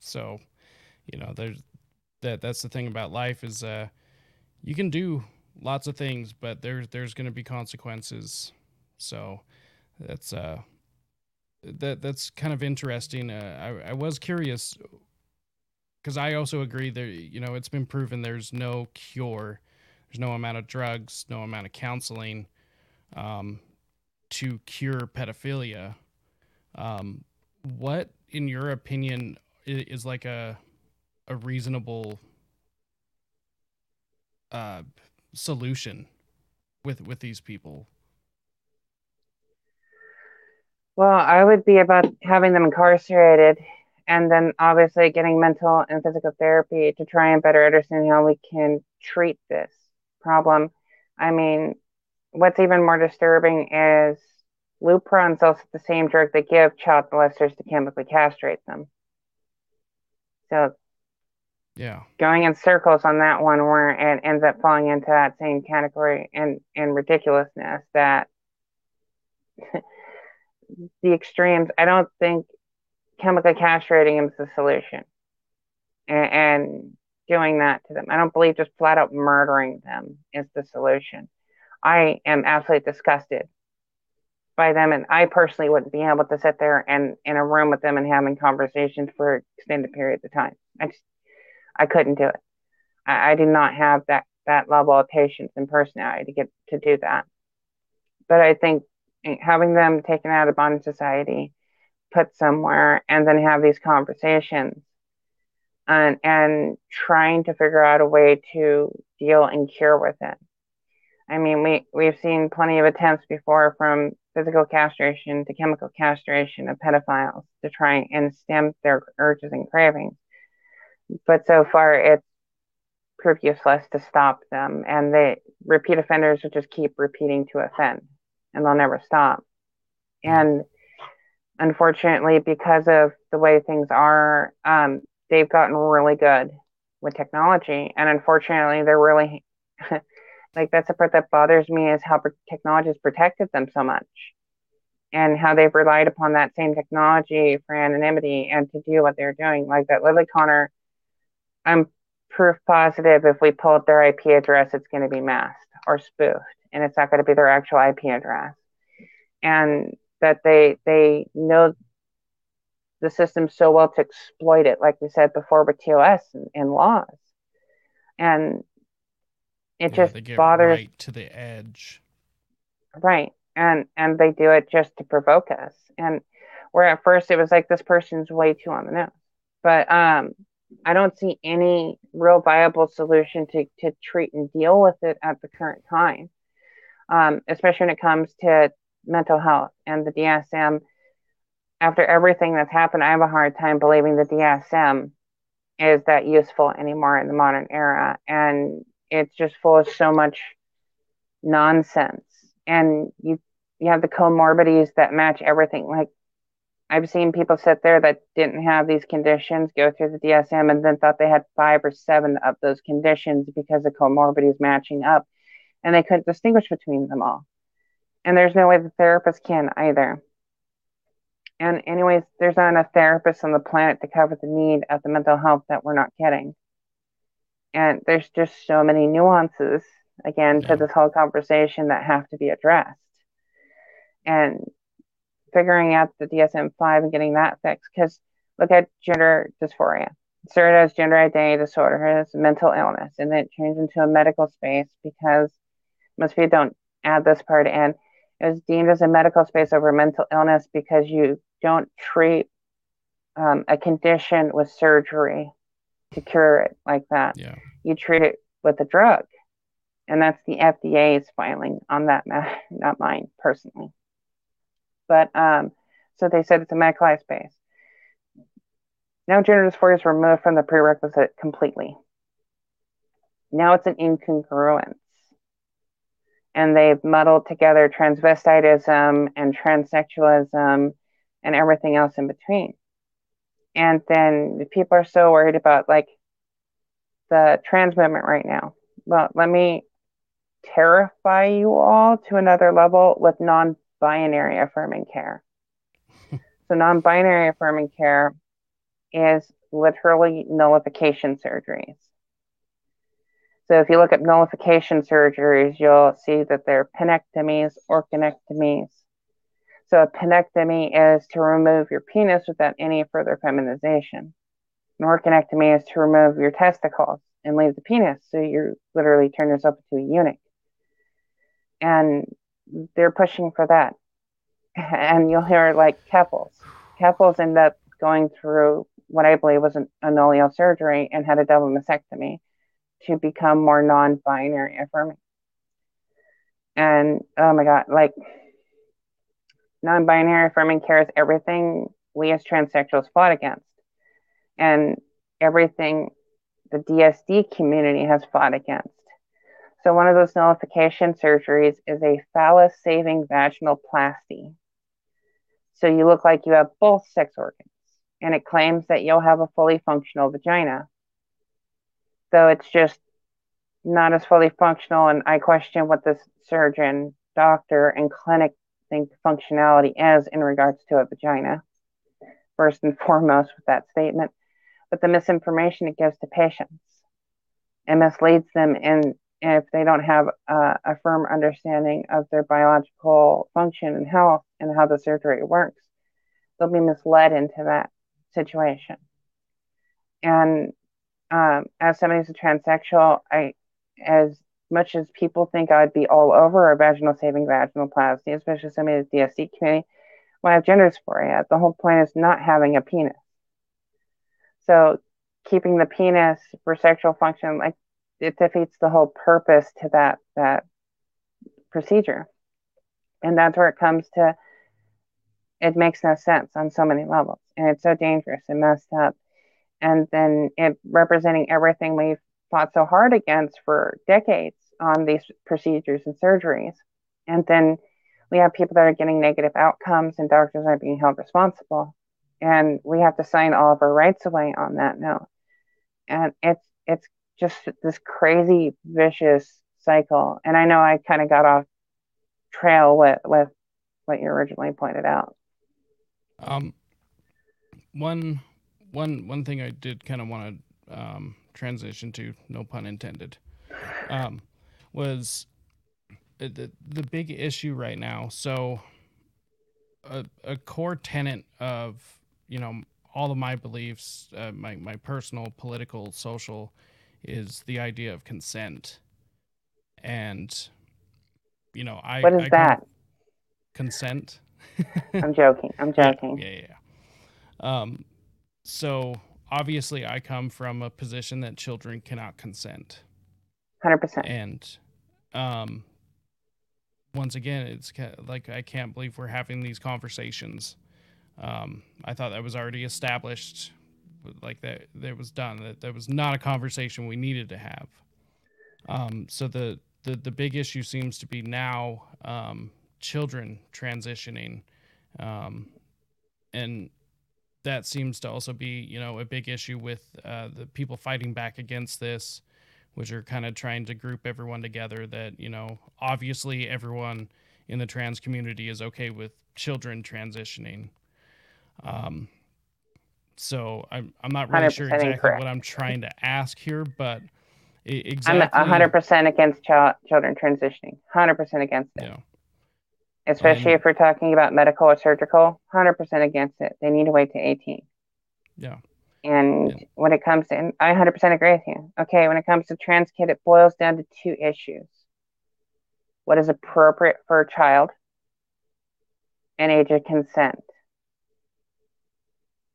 Speaker 1: So, you know, there's that. That's the thing about life is, uh, you can do lots of things, but there's there's going to be consequences so that's uh that that's kind of interesting. Uh, I I was curious because I also agree that You know, it's been proven there's no cure. There's no amount of drugs, no amount of counseling um, to cure pedophilia. Um, what, in your opinion, is like a a reasonable uh, solution with with these people?
Speaker 2: Well, I would be about having them incarcerated and then obviously getting mental and physical therapy to try and better understand how we can treat this problem. I mean, what's even more disturbing is Lupron is also the same drug they give child molesters to chemically castrate them. So
Speaker 1: Yeah.
Speaker 2: Going in circles on that one where it ends up falling into that same category and, and ridiculousness that the extremes, I don't think chemical castrating is the solution. And, and doing that to them. I don't believe just flat out murdering them is the solution. I am absolutely disgusted by them, and I personally wouldn't be able to sit there and in a room with them and having conversations for extended periods of time. I just, I couldn't do it. I, I did not have that that level of patience and personality to get to do that. But I think eh, having them taken out of bonded society, put somewhere, and then have these conversations and and trying to figure out a way to deal and cure with it. I mean, we we've seen plenty of attempts before from physical castration to chemical castration of pedophiles to try and stem their urges and cravings. But so far, it's proved useless to stop them, and the repeat offenders will just keep repeating to offend, and they'll never stop. And unfortunately, because of the way things are, um, they've gotten really good with technology. And unfortunately, they're really like that's the part that bothers me is how technology has protected them so much and how they've relied upon that same technology for anonymity and to do what they're doing. Like that Lily Connor, I'm proof positive if we pull up their IP address, it's going to be masked or spoofed and it's not going to be their actual IP address. And that they they know the system so well to exploit it, like we said before with TOS and, and laws. And it yeah, just bothers
Speaker 1: right to the edge.
Speaker 2: Right. And and they do it just to provoke us. And where at first it was like this person's way too on the nose. But um I don't see any real viable solution to, to treat and deal with it at the current time. Um, especially when it comes to mental health and the DSM after everything that's happened, I have a hard time believing the DSM is that useful anymore in the modern era. And it's just full of so much nonsense. And you you have the comorbidities that match everything. Like I've seen people sit there that didn't have these conditions go through the DSM and then thought they had five or seven of those conditions because the comorbidities matching up. And they couldn't distinguish between them all. And there's no way the therapist can either. And anyways, there's not enough therapists on the planet to cover the need of the mental health that we're not getting. And there's just so many nuances again yeah. to this whole conversation that have to be addressed. And figuring out the DSM five and getting that fixed. Because look at gender dysphoria. It started as gender identity disorder, as a mental illness, and then it changed into a medical space because most people don't add this part in. It was deemed as a medical space over mental illness because you don't treat um, a condition with surgery to cure it like that.
Speaker 1: Yeah.
Speaker 2: You treat it with a drug. And that's the FDA's filing on that, not mine personally. But um, so they said it's a medicalized space. Now gender dysphoria is removed from the prerequisite completely. Now it's an incongruence. And they've muddled together transvestitism and transsexualism and everything else in between. And then people are so worried about like the trans movement right now. Well, let me terrify you all to another level with non binary affirming care. so, non binary affirming care is literally nullification surgeries. So, if you look at nullification surgeries, you'll see that they're penectomies, or orchiectomies, so a penectomy is to remove your penis without any further feminization. An orchiectomy is to remove your testicles and leave the penis. So you literally turn yourself into a eunuch. And they're pushing for that. And you'll hear like couples. Couples end up going through what I believe was an nullo surgery and had a double mastectomy to become more non-binary affirming. And oh my God, like non binary affirming care is everything we as transsexuals fought against and everything the DSD community has fought against. So, one of those nullification surgeries is a phallus saving vaginoplasty. So, you look like you have both sex organs, and it claims that you'll have a fully functional vagina. So it's just not as fully functional. And I question what this surgeon, doctor, and clinic think functionality is in regards to a vagina, first and foremost, with that statement. But the misinformation it gives to patients and misleads them and if they don't have a, a firm understanding of their biological function and health and how the surgery works, they'll be misled into that situation. And um, as somebody who's a transsexual, I, as much as people think I'd be all over a vaginal saving vaginoplasty, especially somebody in the DSD community, when I have gender dysphoria, the whole point is not having a penis. So keeping the penis for sexual function, like it defeats the whole purpose to that that procedure. And that's where it comes to it makes no sense on so many levels. And it's so dangerous and messed up. And then it representing everything we've fought so hard against for decades on these procedures and surgeries. And then we have people that are getting negative outcomes and doctors are being held responsible. And we have to sign all of our rights away on that note. And it's it's just this crazy vicious cycle. And I know I kind of got off trail with with what you originally pointed out.
Speaker 1: Um, one one one thing I did kind of want to um, transition to, no pun intended, um, was the the big issue right now. So, a, a core tenet of you know all of my beliefs, uh, my my personal, political, social, is the idea of consent, and you know I
Speaker 2: what is
Speaker 1: I
Speaker 2: that
Speaker 1: consent.
Speaker 2: I'm joking. I'm joking.
Speaker 1: Yeah, yeah, yeah. Um, so obviously, I come from a position that children cannot consent.
Speaker 2: Hundred percent.
Speaker 1: And, um, once again, it's like I can't believe we're having these conversations. Um, I thought that was already established, like that that was done. That that was not a conversation we needed to have. Um, so the the the big issue seems to be now um, children transitioning, um, and that seems to also be you know a big issue with uh, the people fighting back against this, which are kind of trying to group everyone together. That you know obviously everyone in the trans community is okay with children transitioning. Um, so I'm I'm not really sure exactly what I'm trying to ask here, but exactly.
Speaker 2: I'm 100% against child, children transitioning. 100% against it. Yeah especially and, if we're talking about medical or surgical 100% against it. They need to wait to 18
Speaker 1: yeah.
Speaker 2: And yeah. when it comes to i 100% agree with you. Okay when it comes to trans kid it boils down to two issues. What is appropriate for a child and age of consent.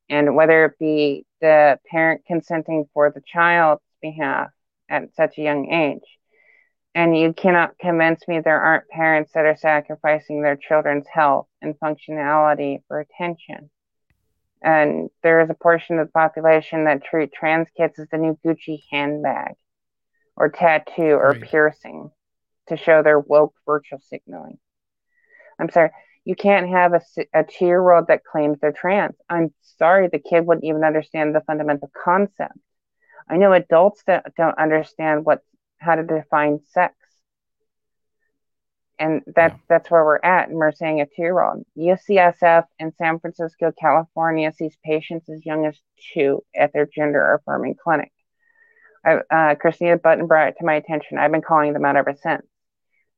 Speaker 2: And whether it be the parent consenting for the child's behalf at such a young age and you cannot convince me there aren't parents that are sacrificing their children's health and functionality for attention. And there is a portion of the population that treat trans kids as the new Gucci handbag or tattoo or right. piercing to show their woke virtual signaling. I'm sorry, you can't have a, a two year old that claims they're trans. I'm sorry, the kid wouldn't even understand the fundamental concept. I know adults that don't understand what how to define sex. And that, yeah. that's where we're at. And we're saying a two year old. UCSF in San Francisco, California sees patients as young as two at their gender affirming clinic. I, uh, Christina Button brought it to my attention. I've been calling them out ever since.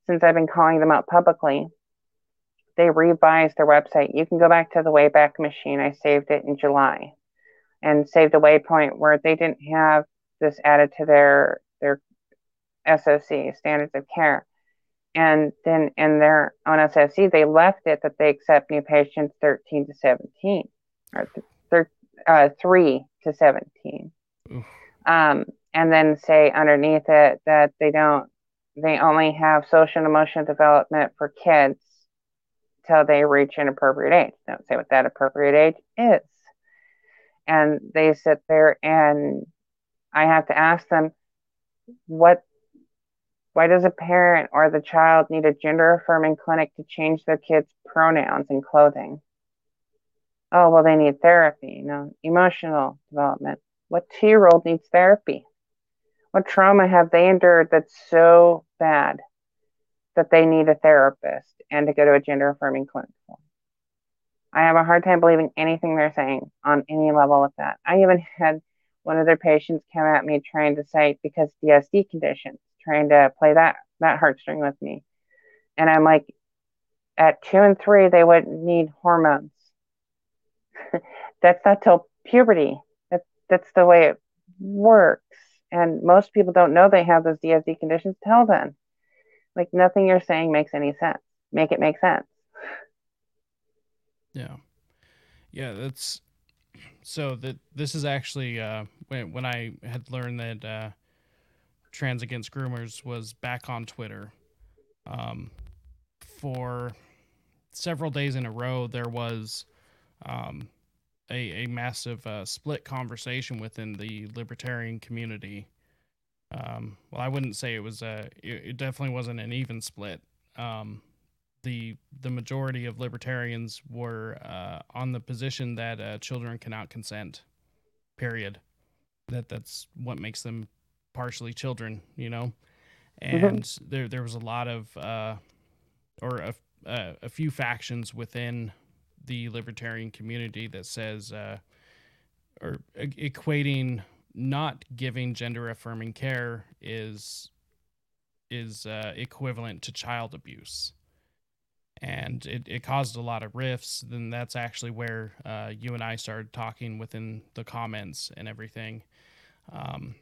Speaker 2: Since I've been calling them out publicly, they revised their website. You can go back to the Wayback Machine. I saved it in July and saved a waypoint where they didn't have this added to their SOC, standards of care. And then in their on SOC, they left it that they accept new patients 13 to 17, or th- uh, 3 to 17. Um, and then say underneath it that they don't, they only have social and emotional development for kids till they reach an appropriate age. Don't say what that appropriate age is. And they sit there and I have to ask them, what why does a parent or the child need a gender affirming clinic to change their kids' pronouns and clothing? Oh, well, they need therapy, you know, emotional development. What two year old needs therapy? What trauma have they endured that's so bad that they need a therapist and to go to a gender affirming clinic? I have a hard time believing anything they're saying on any level with that. I even had one of their patients come at me trying to say because of DSD conditions, trying to play that that heartstring with me. And I'm like, at two and three, they would need hormones. that's not till puberty. That's that's the way it works. And most people don't know they have those DSD conditions till then. Like nothing you're saying makes any sense. Make it make sense.
Speaker 1: Yeah. Yeah, that's so that this is actually uh, when when I had learned that uh, Trans Against Groomers was back on Twitter. Um, for several days in a row, there was um, a, a massive uh, split conversation within the libertarian community. Um, well, I wouldn't say it was a. It, it definitely wasn't an even split. Um, the the majority of libertarians were uh, on the position that uh, children cannot consent. Period. That that's what makes them partially children, you know. Mm-hmm. And mm-hmm. there there was a lot of uh, or a, a, a few factions within the libertarian community that says uh, or equating not giving gender affirming care is is uh, equivalent to child abuse and it, it caused a lot of rifts then that's actually where uh, you and i started talking within the comments and everything um,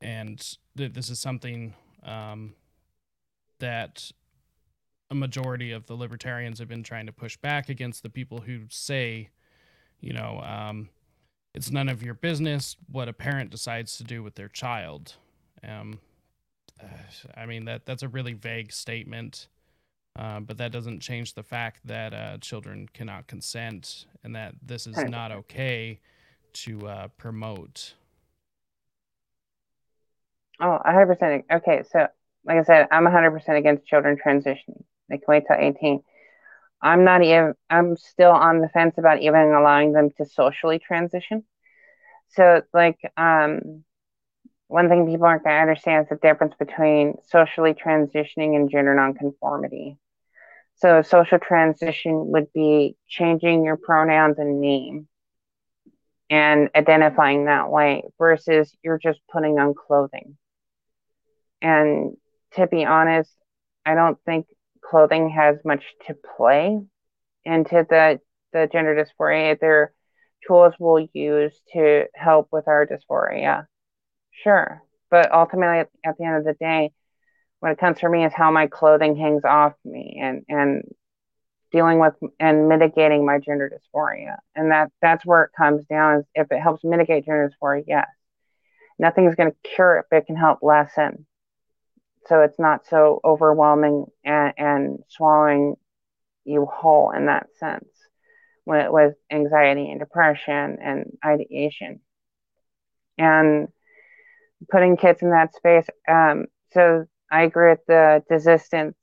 Speaker 1: and th- this is something um, that a majority of the libertarians have been trying to push back against the people who say you know um, it's none of your business what a parent decides to do with their child um, i mean that that's a really vague statement uh, but that doesn't change the fact that uh, children cannot consent and that this is not okay to uh, promote.
Speaker 2: Oh, 100%. Okay, so like I said, I'm 100% against children transitioning. They can wait till 18. I'm not even, I'm still on the fence about even allowing them to socially transition. So, like, um, one thing people aren't going to understand is the difference between socially transitioning and gender nonconformity. So, social transition would be changing your pronouns and name and identifying that way versus you're just putting on clothing. And to be honest, I don't think clothing has much to play into the, the gender dysphoria. They're tools we'll use to help with our dysphoria Sure. But ultimately, at, the end of the day, what it comes for me is how my clothing hangs off me and, and dealing with and mitigating my gender dysphoria. And that that's where it comes down is if it helps mitigate gender dysphoria, yes. Nothing's going to cure it, but it can help lessen. So it's not so overwhelming and, and swallowing you whole in that sense it was anxiety and depression and ideation. And putting kids in that space. Um, so I agree with the desistance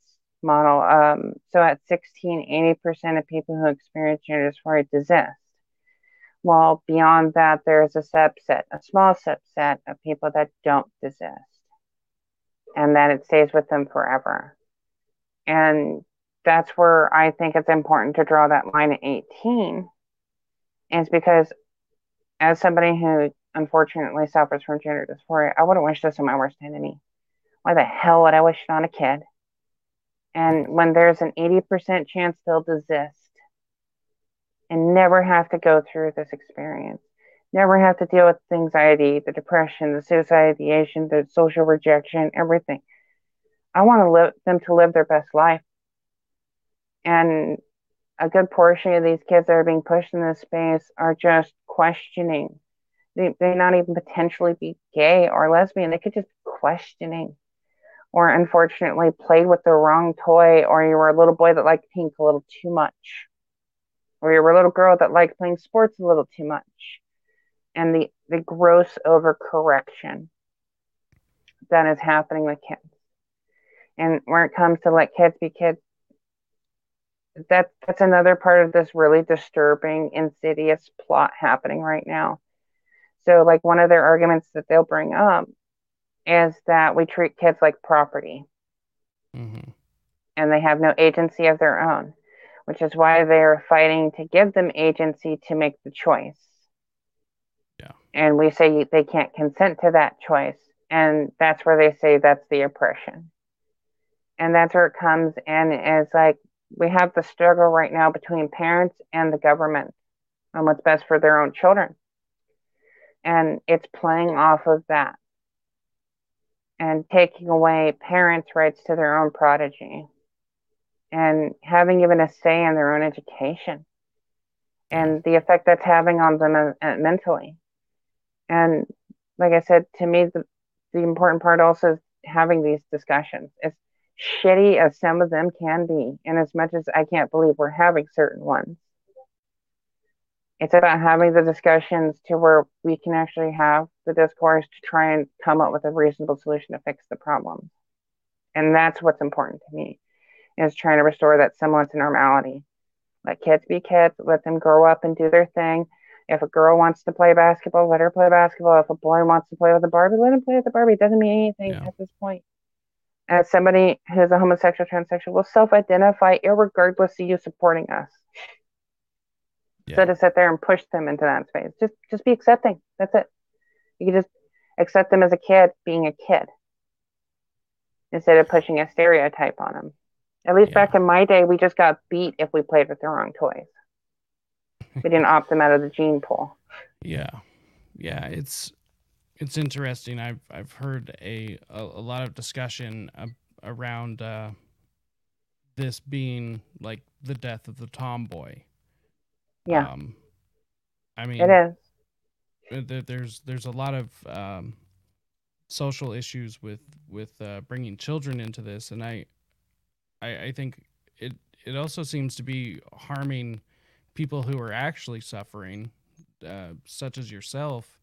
Speaker 2: model. Um, so at 16, 80% of people who experience gender dysphoria desist. Well, beyond that, there's a subset, a small subset of people that don't desist, and that it stays with them forever. And that's where I think it's important to draw that line at 18, is because as somebody who unfortunately suffers from gender dysphoria, I wouldn't wish this on my worst enemy. Why the hell would I wish it on a kid? And when there's an 80% chance they'll desist and never have to go through this experience, never have to deal with the anxiety, the depression, the suicide ideation, the social rejection, everything. I want to live them to live their best life. And a good portion of these kids that are being pushed in this space are just questioning they may not even potentially be gay or lesbian. They could just be questioning or unfortunately played with the wrong toy or you were a little boy that liked pink a little too much or you were a little girl that liked playing sports a little too much and the the gross overcorrection that is happening with kids and when it comes to let kids be kids that that's another part of this really disturbing insidious plot happening right now so, like, one of their arguments that they'll bring up is that we treat kids like property
Speaker 1: Mm-hmm.
Speaker 2: and they have no agency of their own, which is why they're fighting to give them agency to make the choice. And we say they can't consent to that choice. And that's where they say that's the oppression. And that's where it comes in is like we have the struggle right now between parents and the government on what's best for their own children. And it's playing off of that and taking away parents' rights to their own prodigy and having even a say in their own education and the effect that's having on them uh, mentally. And like I said, to me, the, the important part also is having these discussions. As shitty as some of them can be, and as much as I can't believe we're having certain ones, it's about having the discussions to where we can actually have the discourse to try and come up with a reasonable solution to fix the problem. And that's what's important to me is trying to restore that semblance of normality. Let kids be kids, let them grow up and do their thing. If a girl wants to play basketball, let her play basketball. If a boy wants to play with a Barbie, let him play with the Barbie. It doesn't mean anything yeah. at this point. As somebody who's a homosexual, transsexual will self identify regardless of you supporting us. Yeah. So to sit there and push them into that space, just just be accepting. That's it. You can just accept them as a kid being a kid instead of pushing a stereotype on them. At least yeah. back in my day, we just got beat if we played with the wrong toys. We didn't opt them out of the gene pool.
Speaker 1: Yeah, yeah, it's it's interesting. I've I've heard a a, a lot of discussion around uh, this being like the death of the tomboy.
Speaker 2: Yeah.
Speaker 1: Um, I mean,
Speaker 2: it is.
Speaker 1: Uh, there's there's a lot of um, social issues with with uh, bringing children into this, and I, I I think it it also seems to be harming people who are actually suffering, uh, such as yourself,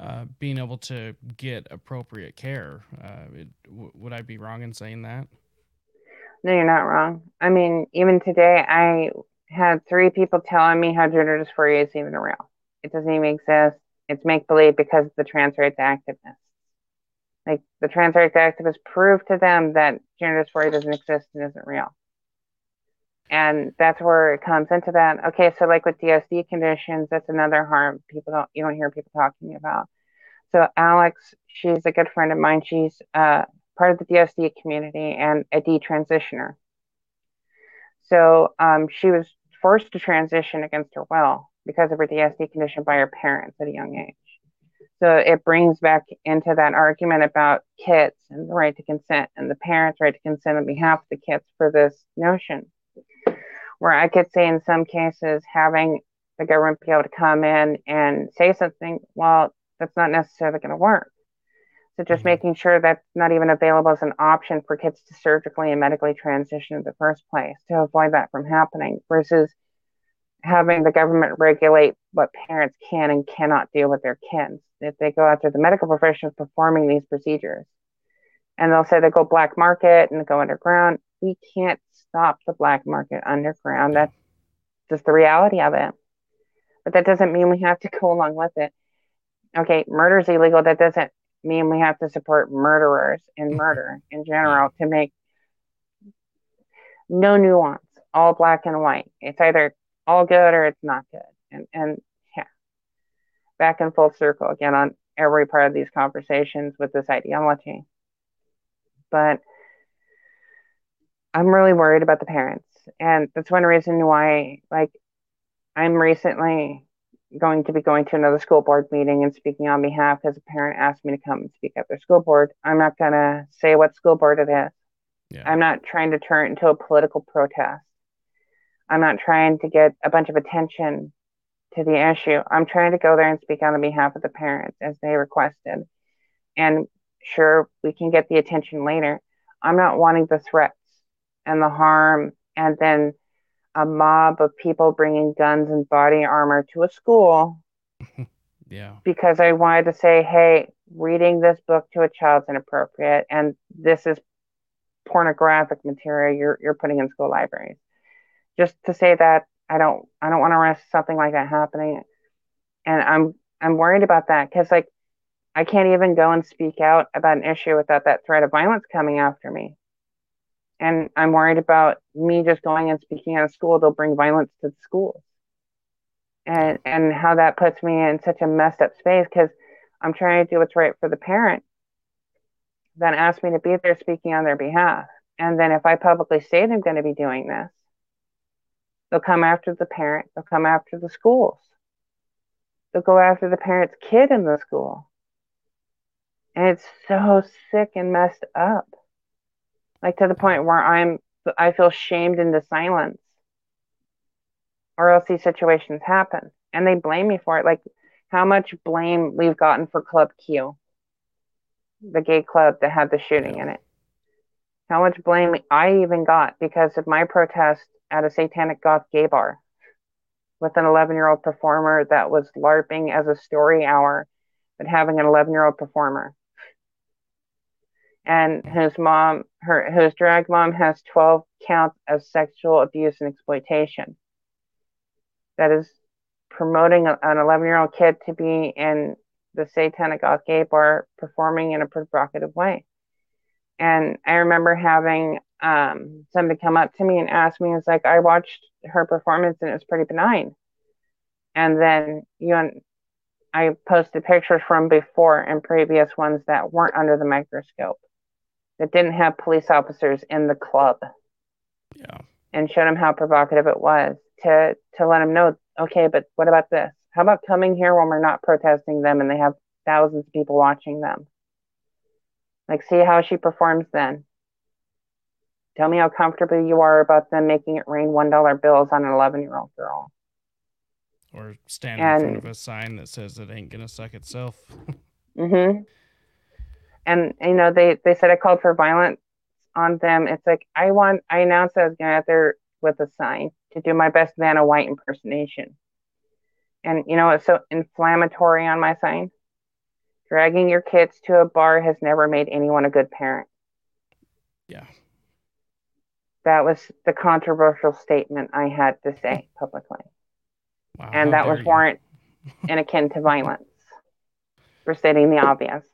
Speaker 1: uh, being able to get appropriate care. Uh, it, w- would I be wrong in saying that?
Speaker 2: No, you're not wrong. I mean, even today, I had three people telling me how gender dysphoria is even real. It doesn't even exist. It's make believe because the trans rights activists. Like the trans rights activists proved to them that gender dysphoria doesn't exist and isn't real. And that's where it comes into that. Okay, so like with DSD conditions, that's another harm people don't you don't hear people talking about. So Alex, she's a good friend of mine. She's uh, part of the DSD community and a detransitioner. So um, she was forced to transition against her will because of her DSD condition by her parents at a young age. So it brings back into that argument about kids and the right to consent and the parents' right to consent on behalf of the kids for this notion. Where I could say in some cases, having the government be able to come in and say something, well, that's not necessarily going to work. So just mm-hmm. making sure that's not even available as an option for kids to surgically and medically transition in the first place to avoid that from happening versus having the government regulate what parents can and cannot do with their kids. If they go after the medical professionals performing these procedures, and they'll say they go black market and go underground, we can't stop the black market underground. That's just the reality of it. But that doesn't mean we have to go along with it. Okay, murder is illegal. That doesn't mean we have to support murderers in mm-hmm. murder in general to make no nuance, all black and white. It's either all good or it's not good. And and yeah, back in full circle again on every part of these conversations with this ideology. But I'm really worried about the parents. And that's one reason why like I'm recently going to be going to another school board meeting and speaking on behalf because a parent asked me to come and speak at their school board. I'm not going to say what school board it is. Yeah. I'm not trying to turn it into a political protest. I'm not trying to get a bunch of attention to the issue. I'm trying to go there and speak on the behalf of the parents as they requested. And sure, we can get the attention later. I'm not wanting the threats and the harm and then a mob of people bringing guns and body armor to a school.
Speaker 1: yeah.
Speaker 2: Because I wanted to say, hey, reading this book to a child is inappropriate and this is pornographic material you're you're putting in school libraries just to say that I don't I don't want to risk something like that happening, and I'm I'm worried about that because like I can't even go and speak out about an issue without that threat of violence coming after me. And I'm worried about me just going and speaking at a school, they'll bring violence to the schools. And and how that puts me in such a messed up space because I'm trying to do what's right for the parent, then ask me to be there speaking on their behalf. And then if I publicly state I'm going to be doing this, they'll come after the parent, they'll come after the schools, they'll go after the parent's kid in the school. And it's so sick and messed up. Like to the point where I'm, I feel shamed into silence, or else these situations happen. And they blame me for it. Like how much blame we've gotten for Club Q, the gay club that had the shooting in it. How much blame I even got because of my protest at a satanic goth gay bar with an 11 year old performer that was LARPing as a story hour, but having an 11 year old performer. And whose mom, her, whose drag mom has 12 counts of sexual abuse and exploitation. That is promoting an 11 year old kid to be in the satanic goth gay bar performing in a provocative way. And I remember having um, somebody come up to me and ask me, it's like, I watched her performance and it was pretty benign. And then you and I posted pictures from before and previous ones that weren't under the microscope, that didn't have police officers in the club.
Speaker 1: Yeah.
Speaker 2: And showed them how provocative it was to to let them know, okay, but what about this? How about coming here when we're not protesting them and they have thousands of people watching them? Like, see how she performs then. Tell me how comfortable you are about them making it rain $1 bills on an 11 year old girl.
Speaker 1: Or stand and, in front of a sign that says it ain't going to suck itself.
Speaker 2: mm-hmm. And, you know, they, they said I called for violence on them. It's like, I want, I announced I was going out there with a sign to do my best Vanna White impersonation. And, you know, it's so inflammatory on my sign. Dragging your kids to a bar has never made anyone a good parent.
Speaker 1: Yeah.
Speaker 2: That was the controversial statement I had to say publicly. Wow, and that was warrant and akin to violence for stating the obvious.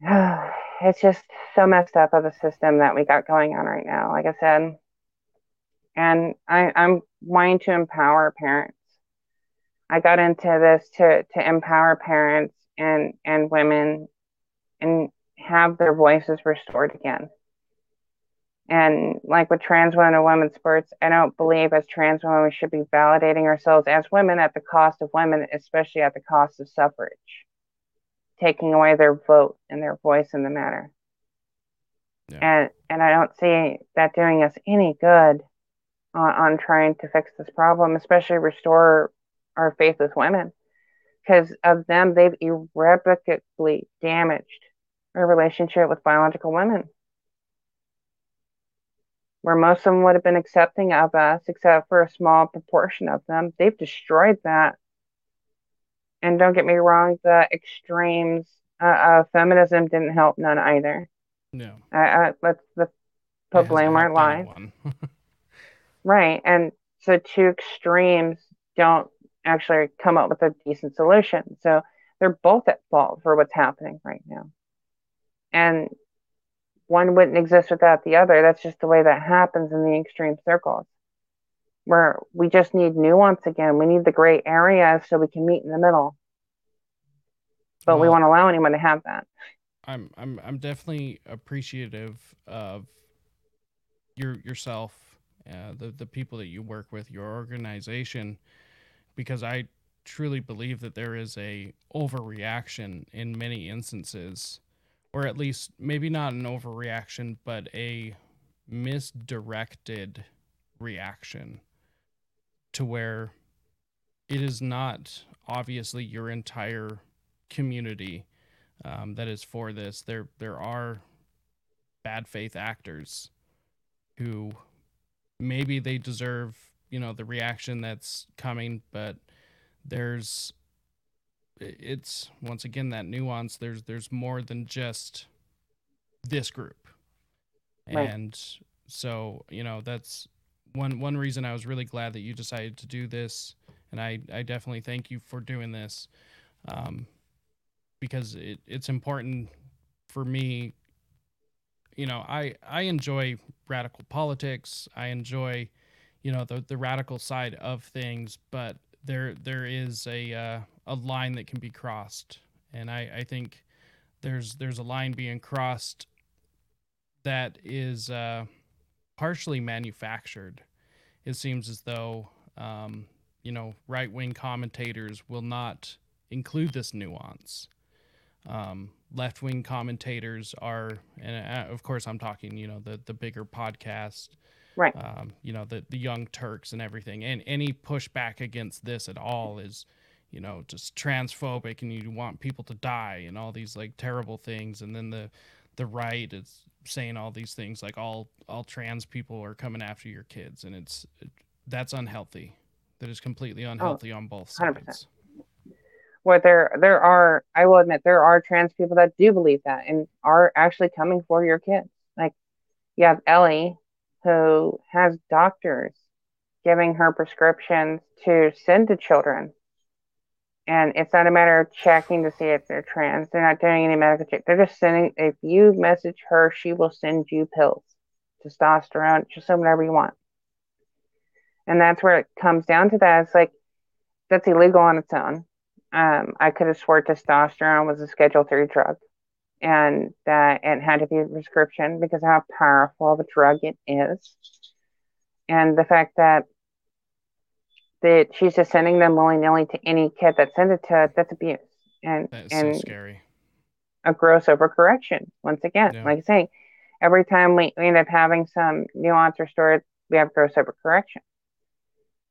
Speaker 2: it's just so messed up of a system that we got going on right now, like I said. And I, I'm wanting to empower parents I got into this to to empower parents and and women and have their voices restored again. And like with trans women and women's sports, I don't believe as trans women we should be validating ourselves as women at the cost of women, especially at the cost of suffrage, taking away their vote and their voice in the matter. Yeah. And and I don't see that doing us any good on, on trying to fix this problem, especially restore our faith with women because of them they've irrevocably damaged our relationship with biological women where most of them would have been accepting of us except for a small proportion of them they've destroyed that and don't get me wrong the extremes uh, of feminism didn't help none either
Speaker 1: no
Speaker 2: uh, uh, let's the put blame it lies right and so two extremes don't actually come up with a decent solution. So they're both at fault for what's happening right now. And one wouldn't exist without the other. That's just the way that happens in the extreme circles, where we just need nuance again. We need the gray area so we can meet in the middle. But well, we won't allow anyone to have that.
Speaker 1: I'm I'm I'm definitely appreciative of your yourself, uh, the the people that you work with, your organization, because I truly believe that there is a overreaction in many instances or at least maybe not an overreaction but a misdirected reaction to where it is not obviously your entire community um, that is for this. There there are bad faith actors who maybe they deserve you know the reaction that's coming but there's it's once again that nuance. There's there's more than just this group. Right. and so you know that's one one reason i was really glad that you decided to do this and i i definitely thank you for doing this um because it, it's important for me. You know i i enjoy radical politics. I enjoy you know the the radical side of things but there there is a uh, a line that can be crossed. And i i think there's there's a line being crossed that is uh partially manufactured it seems as though um you know right wing commentators will not include this nuance. Um, left wing commentators are, and uh, of course I'm talking, you know, the the bigger podcast,
Speaker 2: right?
Speaker 1: Um, you know, the the Young Turks and everything, and any pushback against this at all is, you know, just transphobic, and you want people to die and all these like terrible things, and then the the right is saying all these things like all all trans people are coming after your kids, and it's that's unhealthy. That is completely oh, unhealthy oh, on both sides. 100%
Speaker 2: where there there are I will admit there are trans people that do believe that and are actually coming for your kids. Like you have Ellie who has doctors giving her prescriptions to send to children. And it's not a matter of checking to see if they're trans. They're not doing any medical check. They're just sending if you message her, she will send you pills, testosterone, just whatever you want. And that's where it comes down to that. It's like that's illegal on its own um, I could have swore testosterone was a Schedule Three drug, and that it had to be a prescription because how powerful of a drug it is, and the fact that that she's just sending them willy nilly to any kid that sends it to us, that's abuse and
Speaker 1: that is
Speaker 2: and
Speaker 1: so scary.
Speaker 2: A gross overcorrection. Once again, yeah. like I say, every time we, we end up having some nuance restored, we have gross overcorrection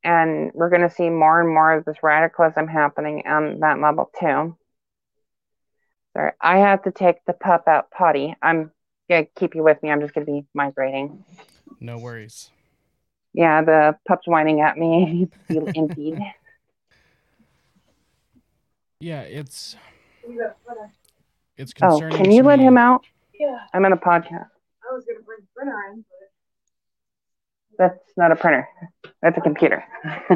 Speaker 2: and we're going to see more and more of this radicalism happening on that level too. Sorry, I have to take the pup out potty. I'm gonna keep you with me. I'm just gonna be migrating.
Speaker 1: No worries.
Speaker 2: Yeah, the pup's whining at me. feel emptied.
Speaker 1: Yeah, it's it's oh,
Speaker 2: concerning. Oh, can you let me. him out? Yeah. I'm in a podcast. I was gonna bring Brenner in, but that's not a printer. That's a computer.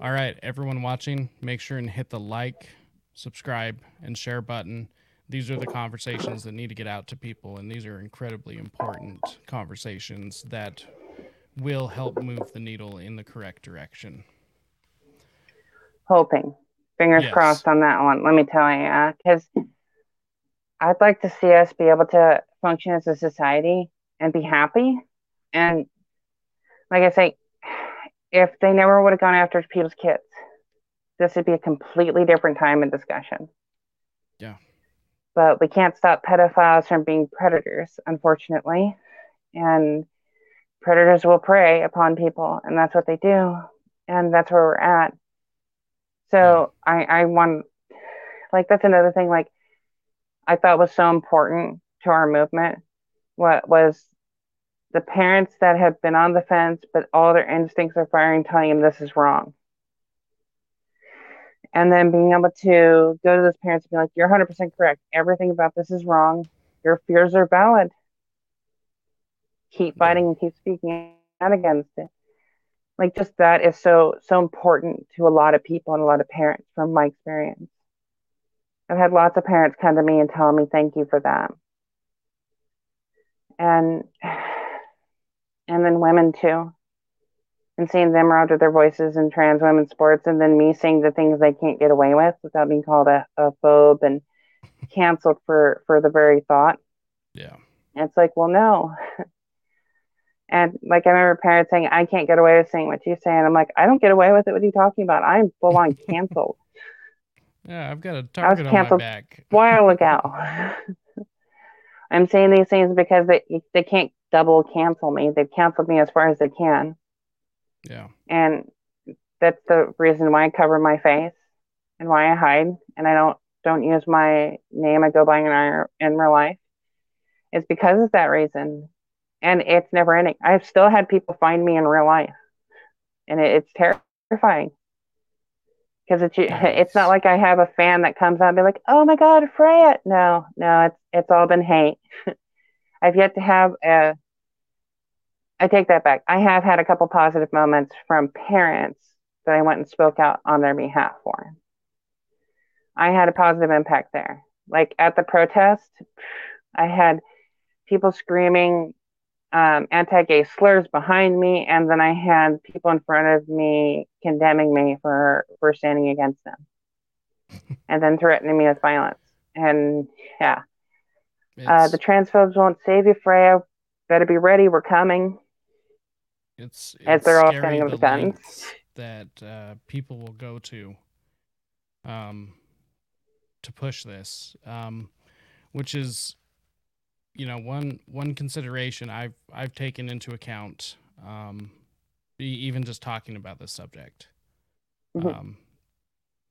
Speaker 1: All right, everyone watching, make sure and hit the like, subscribe, and share button. These are the conversations that need to get out to people, and these are incredibly important conversations that will help move the needle in the correct direction.
Speaker 2: Hoping. Fingers yes. crossed on that one. Let me tell you, because uh, I'd like to see us be able to function as a society and be happy and like I say, if they never would have gone after people's kids, this would be a completely different time and discussion.
Speaker 1: Yeah.
Speaker 2: But we can't stop pedophiles from being predators, unfortunately. And predators will prey upon people, and that's what they do. And that's where we're at. So. I, I want, like, that's another thing, like, I thought was so important to our movement. What was the parents that have been on the fence, but all their instincts are firing, telling them this is wrong. And then being able to go to those parents and be like, you're 100% correct. Everything about this is wrong. Your fears are valid. Keep fighting and keep speaking out against it. Like, just that is so, so important to a lot of people and a lot of parents from my experience. I've had lots of parents come to me and tell me, thank you for that. And and then women too. And seeing them round their voices in trans women's sports, and then me saying the things they can't get away with without being called a, a phobe and canceled for for the very thought.
Speaker 1: Yeah,
Speaker 2: and it's like, well, no. and like I remember parents saying, "I can't get away with saying what you say," and I'm like, "I don't get away with it. What are you talking about? I'm full on canceled."
Speaker 1: yeah, I've got a target on my back.
Speaker 2: while ago. I'm saying these things because they they can't double cancel me. They've canceled me as far as they can.
Speaker 1: Yeah.
Speaker 2: And that's the reason why I cover my face and why I hide and I don't don't use my name I go by in, in real life. It's because of that reason. And it's never ending. I've still had people find me in real life. And it, it's terrifying. Because it's it's not like I have a fan that comes out and be like, "Oh my God, Freya!" No, no, it's it's all been hate. I've yet to have a. I take that back. I have had a couple positive moments from parents that I went and spoke out on their behalf for. I had a positive impact there. Like at the protest, I had people screaming um, anti-gay slurs behind me, and then I had people in front of me condemning me for for standing against them, and then threatening me with violence. And yeah, uh, the transphobes won't save you, Freya. Better be ready. We're coming.
Speaker 1: It's, it's
Speaker 2: as they're all standing up the guns
Speaker 1: that uh, people will go to, um, to push this, um, which is you know one one consideration I've I've taken into account, um, even just talking about this subject. Mm-hmm. Um,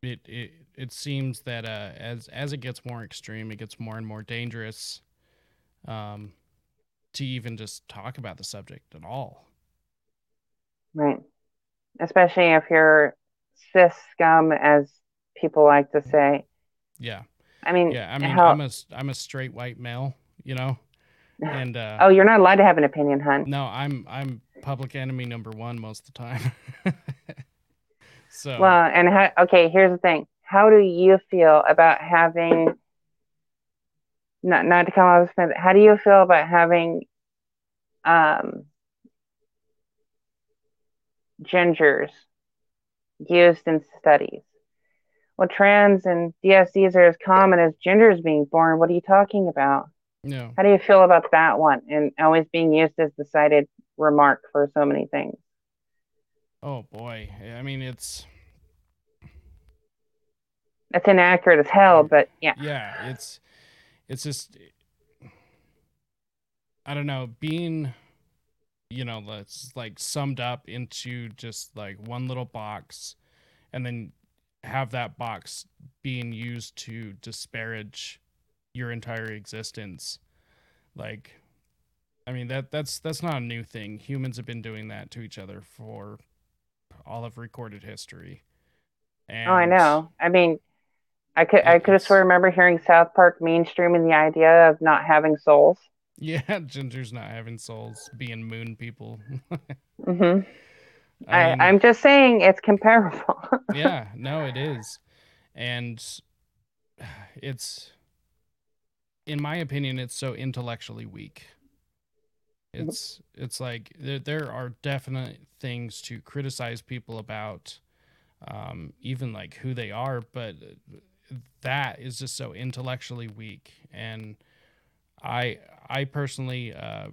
Speaker 1: it it it seems that uh, as as it gets more extreme, it gets more and more dangerous. Um, to even just talk about the subject at all.
Speaker 2: Right. Especially if you're cis scum, as people like to say.
Speaker 1: Yeah.
Speaker 2: I mean,
Speaker 1: yeah. I mean, how... I'm a I'm a straight white male, you know, and uh,
Speaker 2: oh, you're not allowed to have an opinion, hun.
Speaker 1: No, I'm I'm public enemy number one most of the time. so
Speaker 2: well, and how, okay, here's the thing. How do you feel about having? Not not to come off the How do you feel about having, um, gingers used in studies? Well, trans and DSDs are as common as gingers being born. What are you talking about?
Speaker 1: No.
Speaker 2: How do you feel about that one and always being used as the cited remark for so many things?
Speaker 1: Oh boy. I mean it's
Speaker 2: it's inaccurate as hell, but yeah.
Speaker 1: Yeah, it's it's just I don't know, being you know, let's like summed up into just like one little box and then have that box being used to disparage your entire existence. Like I mean that that's that's not a new thing. Humans have been doing that to each other for all of recorded history.
Speaker 2: And oh, I know. I mean, I could I could have swear remember hearing South Park mainstreaming the idea of not having souls.
Speaker 1: Yeah, Ginger's not having souls, being moon people.
Speaker 2: mm-hmm. I, mean, I I'm just saying it's comparable.
Speaker 1: yeah, no, it is, and it's in my opinion, it's so intellectually weak. It's it's like there there are definite things to criticize people about, um, even like who they are, but that is just so intellectually weak. And I I personally, uh,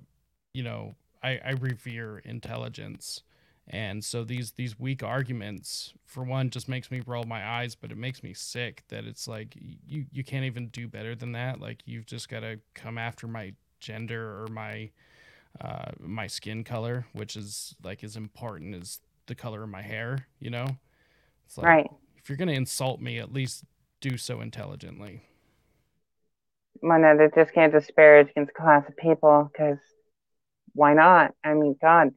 Speaker 1: you know, I, I revere intelligence. And so these these weak arguments, for one, just makes me roll my eyes, but it makes me sick that it's like you you can't even do better than that. Like you've just got to come after my gender or my uh, my skin color, which is like as important as the color of my hair. You know,
Speaker 2: it's like, right.
Speaker 1: If you're gonna insult me, at least do so intelligently.
Speaker 2: Well, no, they just can't disparage against class of people because why not? I mean, God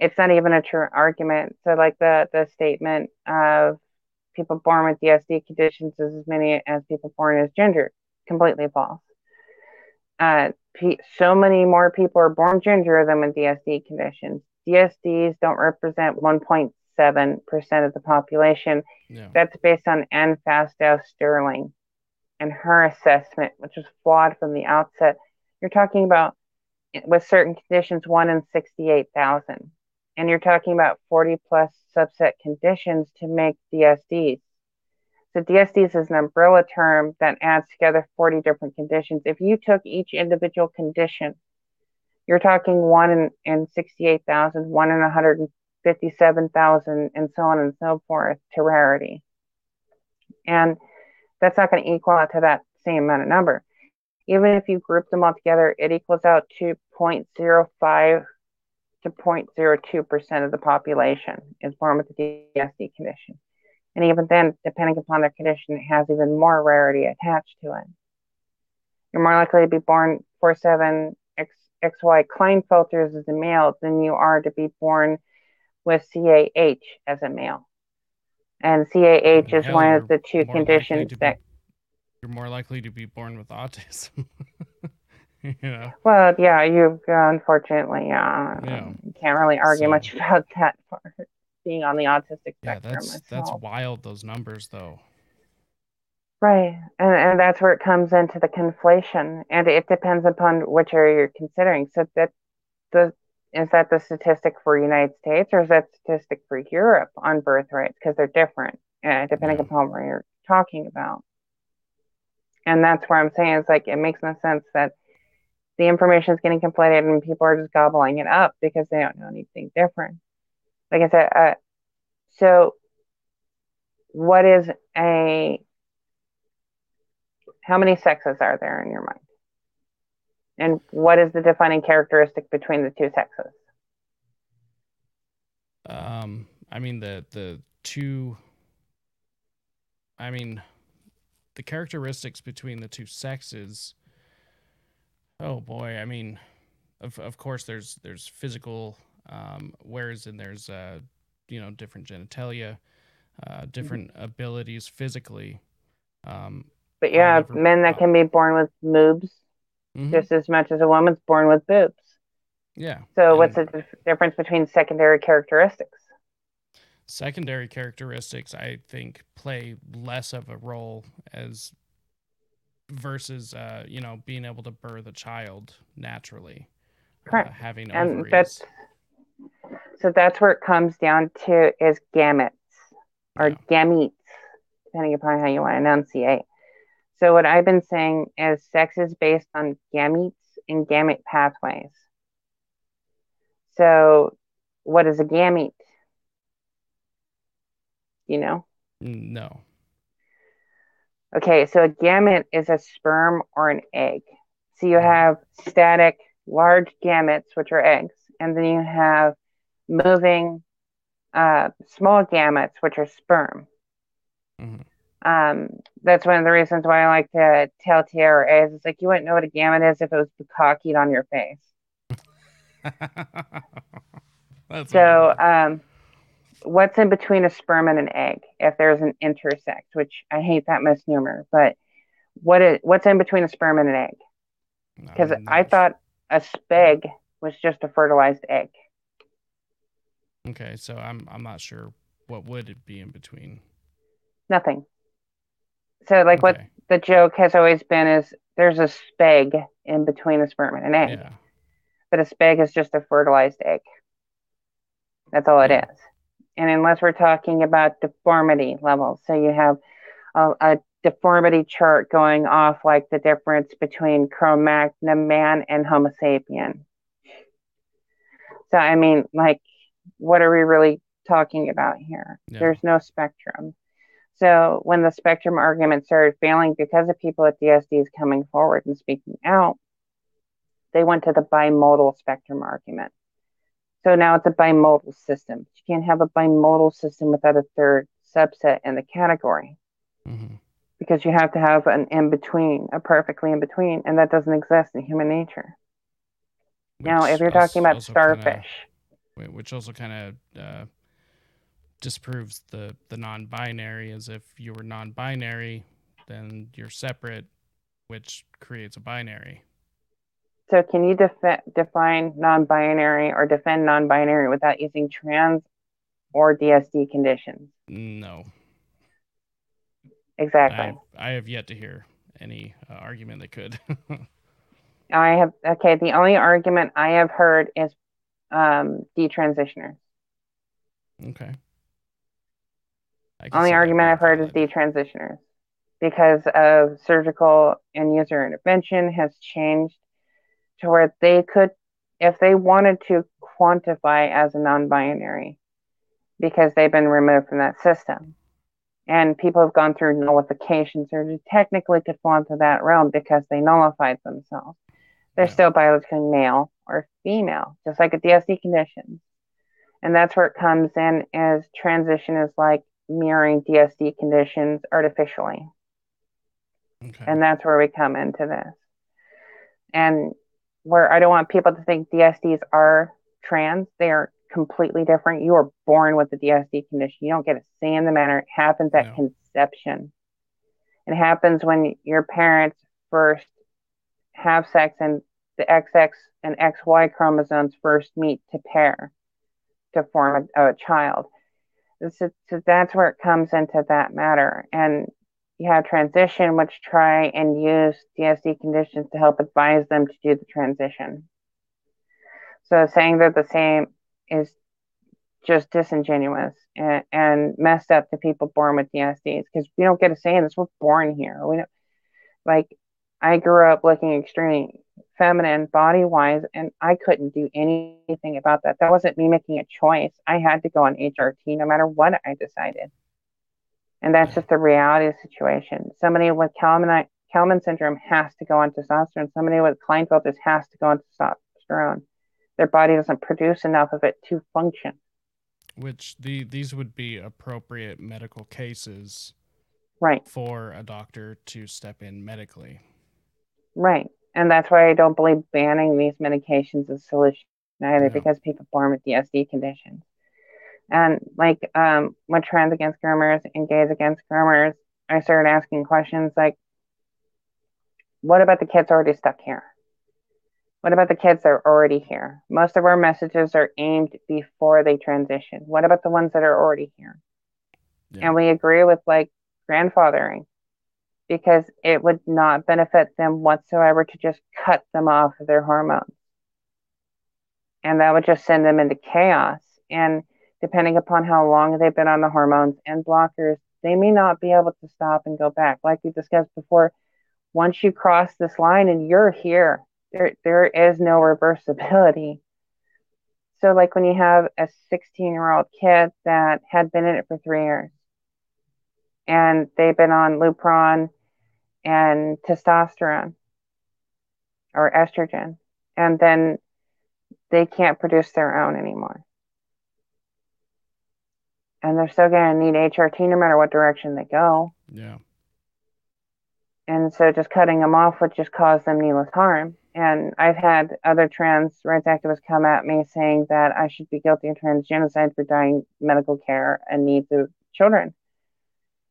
Speaker 2: it's not even a true argument. So, like the the statement of people born with DSD conditions is as many as people born as ginger, completely false. Uh, so many more people are born ginger than with DSD conditions. DSDs don't represent 1.7% of the population. Yeah. That's based on Ann Fastow Sterling and her assessment, which was flawed from the outset. You're talking about with certain conditions, one in 68,000 and you're talking about 40 plus subset conditions to make DSDs. So DSDs is an umbrella term that adds together 40 different conditions. If you took each individual condition, you're talking one in, in 68,000, one in 157,000, and so on and so forth to rarity. And that's not going to equal out to that same amount of number. Even if you group them all together, it equals out to 0.05 to 0.02% of the population is born with the DSD condition. And even then, depending upon their condition, it has even more rarity attached to it. You're more likely to be born 47 XY Klinefelters as a male than you are to be born with CAH as a male. And CAH is one of the two conditions that.
Speaker 1: Be, you're more likely to be born with autism.
Speaker 2: Yeah. Well, yeah, you unfortunately, uh, yeah. can't really argue so, much about that part. Being on the autistic spectrum.
Speaker 1: Yeah, that's
Speaker 2: myself.
Speaker 1: that's wild. Those numbers, though.
Speaker 2: Right. And, and that's where it comes into the conflation. And it depends upon which area you're considering. So that the is that the statistic for United States or is that statistic for Europe on birth rates? Because they're different, uh, depending yeah. upon where you're talking about. And that's where I'm saying it's like it makes no sense that the information is getting conflated and people are just gobbling it up because they don't know anything different. Like I said, uh, so what is a how many sexes are there in your mind? And what is the defining characteristic between the two sexes?
Speaker 1: Um, I mean the the two I mean the characteristics between the two sexes oh boy, I mean of of course there's there's physical um whereas and there's uh you know different genitalia, uh different mm-hmm. abilities physically. Um
Speaker 2: but yeah, men that can be born with boobs mm-hmm. just as much as a woman's born with boobs.
Speaker 1: Yeah.
Speaker 2: So, and what's the dif- difference between secondary characteristics?
Speaker 1: Secondary characteristics, I think, play less of a role as versus, uh, you know, being able to birth a child naturally.
Speaker 2: Uh, Correct.
Speaker 1: Uh, having
Speaker 2: ovaries. And that's so that's where it comes down to is gametes or yeah. gametes, depending upon how you want to enunciate. So what I've been saying is sex is based on gametes and gamete pathways. So what is a gamete? You know?
Speaker 1: No.
Speaker 2: Okay, so a gamete is a sperm or an egg. So you have static large gametes, which are eggs, and then you have moving uh, small gametes, which are sperm. Mm-hmm um, that's one of the reasons why I like to tell TRAs. It's like you wouldn't know what a gamete is if it was bukkake on your face. so, um, what's in between a sperm and an egg? If there's an intersex, which I hate that misnomer, but what is what's in between a sperm and an egg? Because I thought a speg was just a fertilized egg.
Speaker 1: Okay, so I'm I'm not sure what would it be in between.
Speaker 2: Nothing. So, like, okay. what the joke has always been is there's a speg in between a sperm and an egg, yeah. but a speg is just a fertilized egg. That's all it is. And unless we're talking about deformity levels, so you have a, a deformity chart going off like the difference between Cro-Magnon man and Homo sapien. So, I mean, like, what are we really talking about here? Yeah. There's no spectrum. So when the spectrum argument started failing because of people at DSDs coming forward and speaking out, they went to the bimodal spectrum argument. So now it's a bimodal system. You can't have a bimodal system without a third subset in the category mm-hmm. because you have to have an in between, a perfectly in between, and that doesn't exist in human nature. Which now, if you're talking about starfish,
Speaker 1: kinda, which also kind of uh, disproves the the non-binary as if you were non-binary then you're separate which creates a binary
Speaker 2: so can you defi- define non-binary or defend non-binary without using trans or dsd conditions?
Speaker 1: No.
Speaker 2: Exactly.
Speaker 1: I, I have yet to hear any uh, argument that could.
Speaker 2: I have okay the only argument i have heard is um detransitioners.
Speaker 1: Okay.
Speaker 2: Only argument I've heard is detransitioners because of surgical and user intervention has changed to where they could, if they wanted to quantify as a non binary, because they've been removed from that system. And people have gone through nullification surgery, technically could fall into that realm because they nullified themselves. They're yeah. still biologically male or female, just like a DSD condition. And that's where it comes in as transition is like mirroring DSD conditions artificially. Okay. And that's where we come into this. And where I don't want people to think DSDs are trans, they are completely different. You are born with the DSD condition. You don't get a say in the matter. It happens at no. conception. It happens when your parents first have sex and the XX and XY chromosomes first meet to pair to form a, a child so, so that's where it comes into that matter. And have transition, which try and use DSD conditions to help advise them to do the transition. So saying they're the same is just disingenuous and, and messed up to people born with DSDs because we don't get a say in this. We're born here. We don't like. I grew up looking extremely feminine body wise, and I couldn't do anything about that. That wasn't me making a choice. I had to go on HRT no matter what I decided. And that's just the reality of the situation. Somebody with Kallmann, Kallmann syndrome has to go on testosterone. Somebody with Klinefelter's has to go on testosterone. Their body doesn't produce enough of it to function.
Speaker 1: Which the these would be appropriate medical cases,
Speaker 2: right,
Speaker 1: for a doctor to step in medically.
Speaker 2: Right, and that's why I don't believe banning these medications is a solution either, yeah. because people born with DSD conditions. And like um, when trans against groomers and gays against groomers, I started asking questions like, what about the kids already stuck here? What about the kids that are already here? Most of our messages are aimed before they transition. What about the ones that are already here? Yeah. And we agree with like grandfathering because it would not benefit them whatsoever to just cut them off of their hormones. And that would just send them into chaos. And depending upon how long they've been on the hormones and blockers, they may not be able to stop and go back. Like we discussed before, once you cross this line and you're here, there there is no reversibility. So like when you have a 16 year old kid that had been in it for three years and they've been on Lupron and testosterone or estrogen, and then they can't produce their own anymore. And they're still going to need HRT no matter what direction they go.
Speaker 1: Yeah.
Speaker 2: And so just cutting them off would just cause them needless harm. And I've had other trans rights activists come at me saying that I should be guilty of trans genocide for denying medical care and needs of children.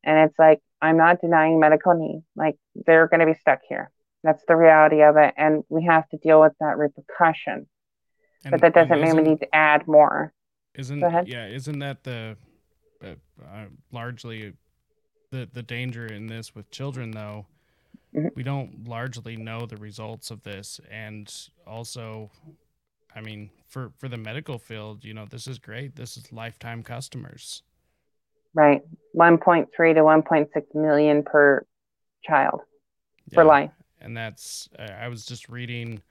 Speaker 2: And it's like, I'm not denying medical need. Like, they're going to be stuck here. That's the reality of it. And we have to deal with that repercussion. And, but that doesn't mean we need to add more.
Speaker 1: Isn't, yeah, isn't that the uh, largely the, the danger in this with children, though? Mm-hmm. We don't largely know the results of this. And also, I mean, for, for the medical field, you know, this is great. This is lifetime customers.
Speaker 2: Right. 1.3 to 1.6 million per child yeah. for life.
Speaker 1: And that's, I was just reading,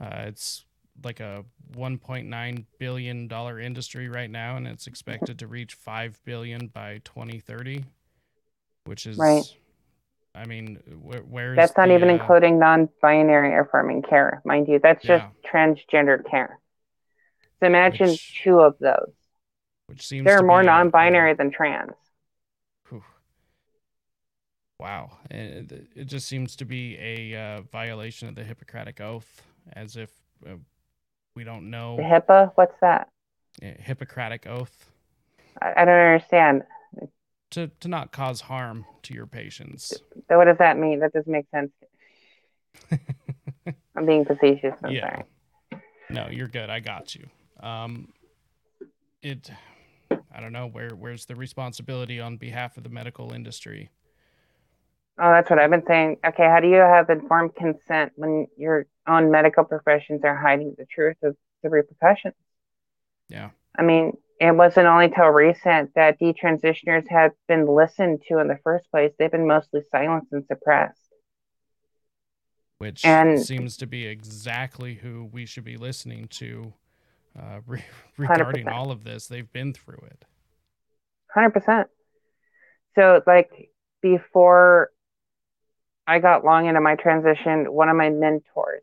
Speaker 1: uh, it's like a 1.9 billion dollar industry right now and it's expected to reach 5 billion by 2030 which is right I mean, where,
Speaker 2: that's not the, even uh, including non-binary affirming care, mind you. That's just yeah. transgender care. So imagine which, two of those.
Speaker 1: Which seems
Speaker 2: there are more non-binary a, than trans. Whew.
Speaker 1: Wow, it, it, just seems to be a uh, violation of the Hippocratic Oath, as if uh, we don't know.
Speaker 2: The HIPAA, what's that?
Speaker 1: Hippocratic Oath.
Speaker 2: I, I don't understand
Speaker 1: to to not cause harm to your patients.
Speaker 2: So what does that mean? That doesn't make sense. I'm being facetious. I'm yeah. sorry.
Speaker 1: No, you're good. I got you. Um, it. I don't know where where's the responsibility on behalf of the medical industry.
Speaker 2: Oh, that's what I've been saying. Okay, how do you have informed consent when your own medical professions are hiding the truth of the repercussions?
Speaker 1: Yeah.
Speaker 2: I mean, it wasn't only till recent that detransitioners have been listened to in the first place. They've been mostly silenced and suppressed.
Speaker 1: Which and, seems to be exactly who we should be listening to uh, re- regarding 100%. all of this. They've been through it.
Speaker 2: 100%. So, like, before I got long into my transition, one of my mentors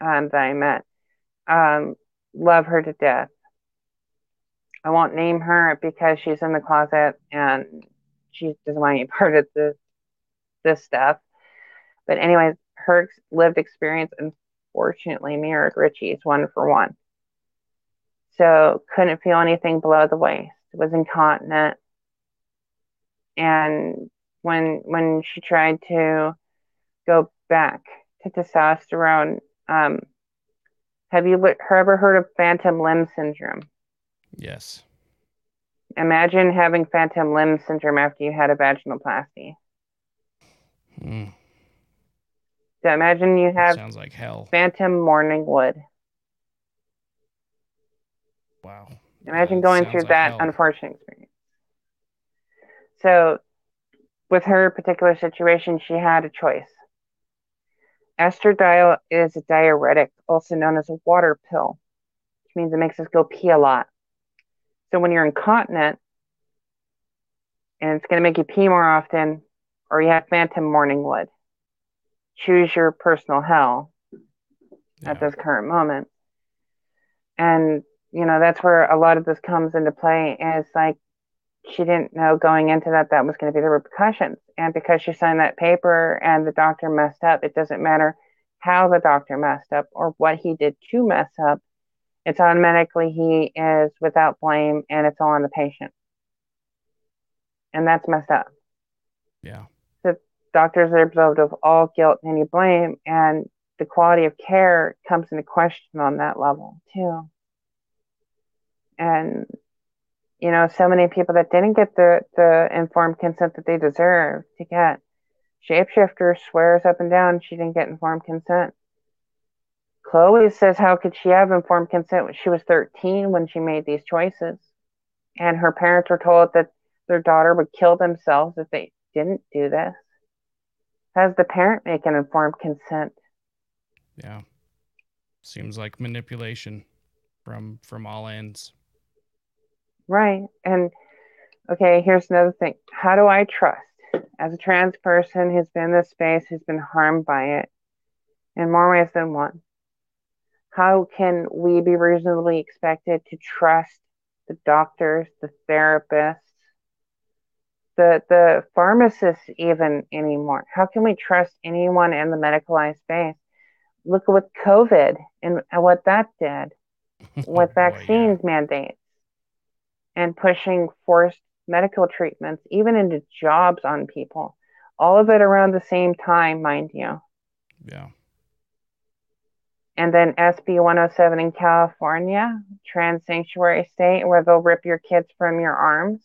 Speaker 2: um, that I met, um, love her to death I won't name her because she's in the closet and she doesn't want any part of this this stuff. But anyways, her lived experience unfortunately mirrored Richie's one for one. So couldn't feel anything below the waist. Was incontinent. And when when she tried to go back to testosterone, um, have you ever heard of phantom limb syndrome?
Speaker 1: Yes.
Speaker 2: Imagine having phantom limb syndrome after you had a vaginoplasty.
Speaker 1: Mm.
Speaker 2: So imagine you have
Speaker 1: Sounds like hell.
Speaker 2: phantom morning wood.
Speaker 1: Wow.
Speaker 2: Imagine going through
Speaker 1: like
Speaker 2: that
Speaker 1: hell.
Speaker 2: unfortunate experience. So, with her particular situation, she had a choice. Estradiol is a diuretic, also known as a water pill, which means it makes us go pee a lot. So, when you're incontinent and it's going to make you pee more often, or you have phantom morning wood, choose your personal hell at this current moment. And, you know, that's where a lot of this comes into play is like she didn't know going into that that was going to be the repercussions. And because she signed that paper and the doctor messed up, it doesn't matter how the doctor messed up or what he did to mess up. It's automatically he is without blame and it's all on the patient. And that's messed up.
Speaker 1: Yeah.
Speaker 2: The doctors are absolved of all guilt and any blame, and the quality of care comes into question on that level too. And you know, so many people that didn't get the the informed consent that they deserve to get. Shapeshifter swears up and down she didn't get informed consent. Chloe says, How could she have informed consent when she was 13 when she made these choices? And her parents were told that their daughter would kill themselves if they didn't do this. Has the parent make an informed consent?
Speaker 1: Yeah. Seems like manipulation from from all ends.
Speaker 2: Right. And okay, here's another thing. How do I trust as a trans person who's been in this space, who's been harmed by it in more ways than one? How can we be reasonably expected to trust the doctors, the therapists, the the pharmacists even anymore? How can we trust anyone in the medicalized space? Look at what COVID and what that did with
Speaker 1: Oh, yeah.
Speaker 2: vaccines mandates and pushing forced medical treatments, even into jobs on people. All of it around the same time, mind you.
Speaker 1: Yeah.
Speaker 2: And then SB 107 in California, trans sanctuary state, where they'll rip your kids from your arms,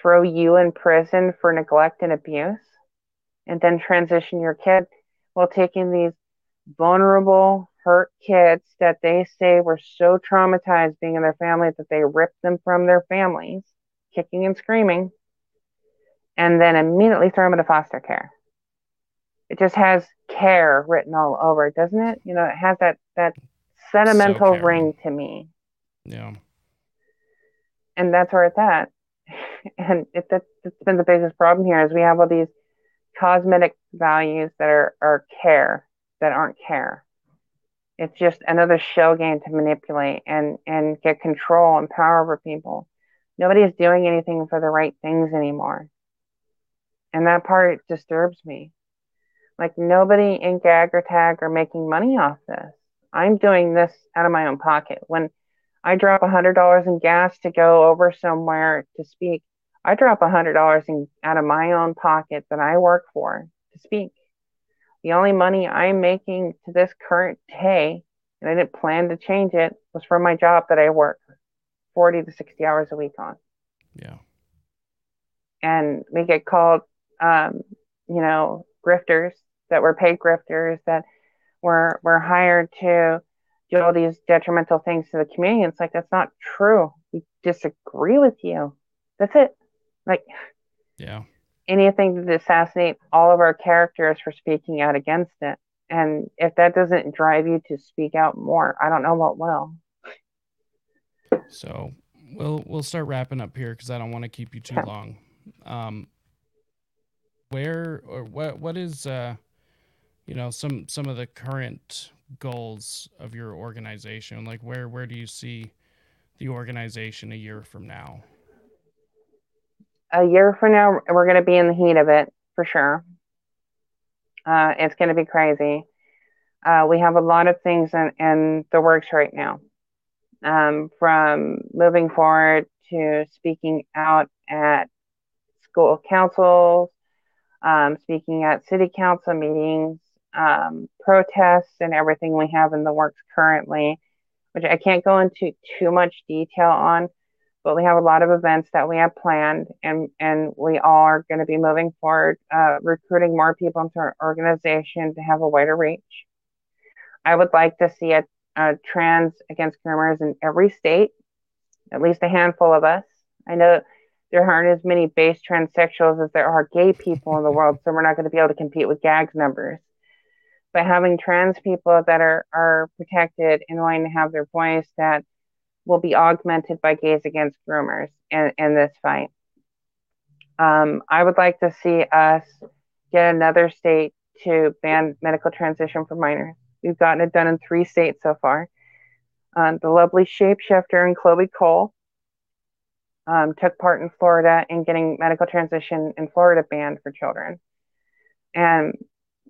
Speaker 2: throw you in prison for neglect and abuse, and then transition your kid while taking these vulnerable, hurt kids that they say were so traumatized being in their family that they ripped them from their families, kicking and screaming, and then immediately throw them into foster care. It just has care written all over it, doesn't it? You know, it has that that sentimental
Speaker 1: caring.
Speaker 2: ring to me,
Speaker 1: Yeah.
Speaker 2: and that's where it's at. And it, that, that's been the biggest problem here is we have all these cosmetic values that are, are care that aren't care. It's just another shell game to manipulate and, and get control and power over people. Nobody is doing anything for the right things anymore. And that part disturbs me. Like nobody in gag or tag are making money off this. I'm doing this out of my own pocket. When I drop $100 in gas to go over somewhere to speak, I drop $100 in, out of my own pocket that I work for to speak. The only money I'm making to this current day, and I didn't plan to change it, was from my job that I work 40 to 60 hours a week on.
Speaker 1: Yeah.
Speaker 2: And we get called, um, you know, grifters that were paid grifters that were, were hired to do all these detrimental things to the community. It's like, that's not true. We disagree with you. That's it. Like,
Speaker 1: Yeah.
Speaker 2: Anything to assassinate all of our characters for speaking out against it. And if that doesn't drive you to speak out more, I don't know what will.
Speaker 1: So we'll we'll start wrapping up here because I don't want to keep you too
Speaker 2: Sure.
Speaker 1: long. Um, where or what what is uh, you know, some some of the current goals of your organization? Like where where do you see the organization a year from now?
Speaker 2: A year from now, we're going to be in the heat of it for sure. Uh, it's going to be crazy. Uh, we have a lot of things in, in the works right now. Um, from moving forward to speaking out at school councils, um, speaking at city council meetings, um, protests, and everything we have in the works currently, which I can't go into too much detail on. But we have a lot of events that we have planned, and and we are going to be moving forward, uh, recruiting more people into our organization to have a wider reach. I would like to see a, a trans against groomers in every state, at least a handful of us. I know there aren't as many base transsexuals as there are gay people in the world, so we're not going to be able to compete with GAG's numbers. But having trans people that are, are protected and wanting to have their voice that will be augmented by gays against groomers in, in this fight. Um, I would like to see us get another state to ban medical transition for minors. We've gotten it done in three states so far. Um, the lovely shapeshifter and Chloe Cole um, took part in Florida in getting medical transition in Florida banned for children. And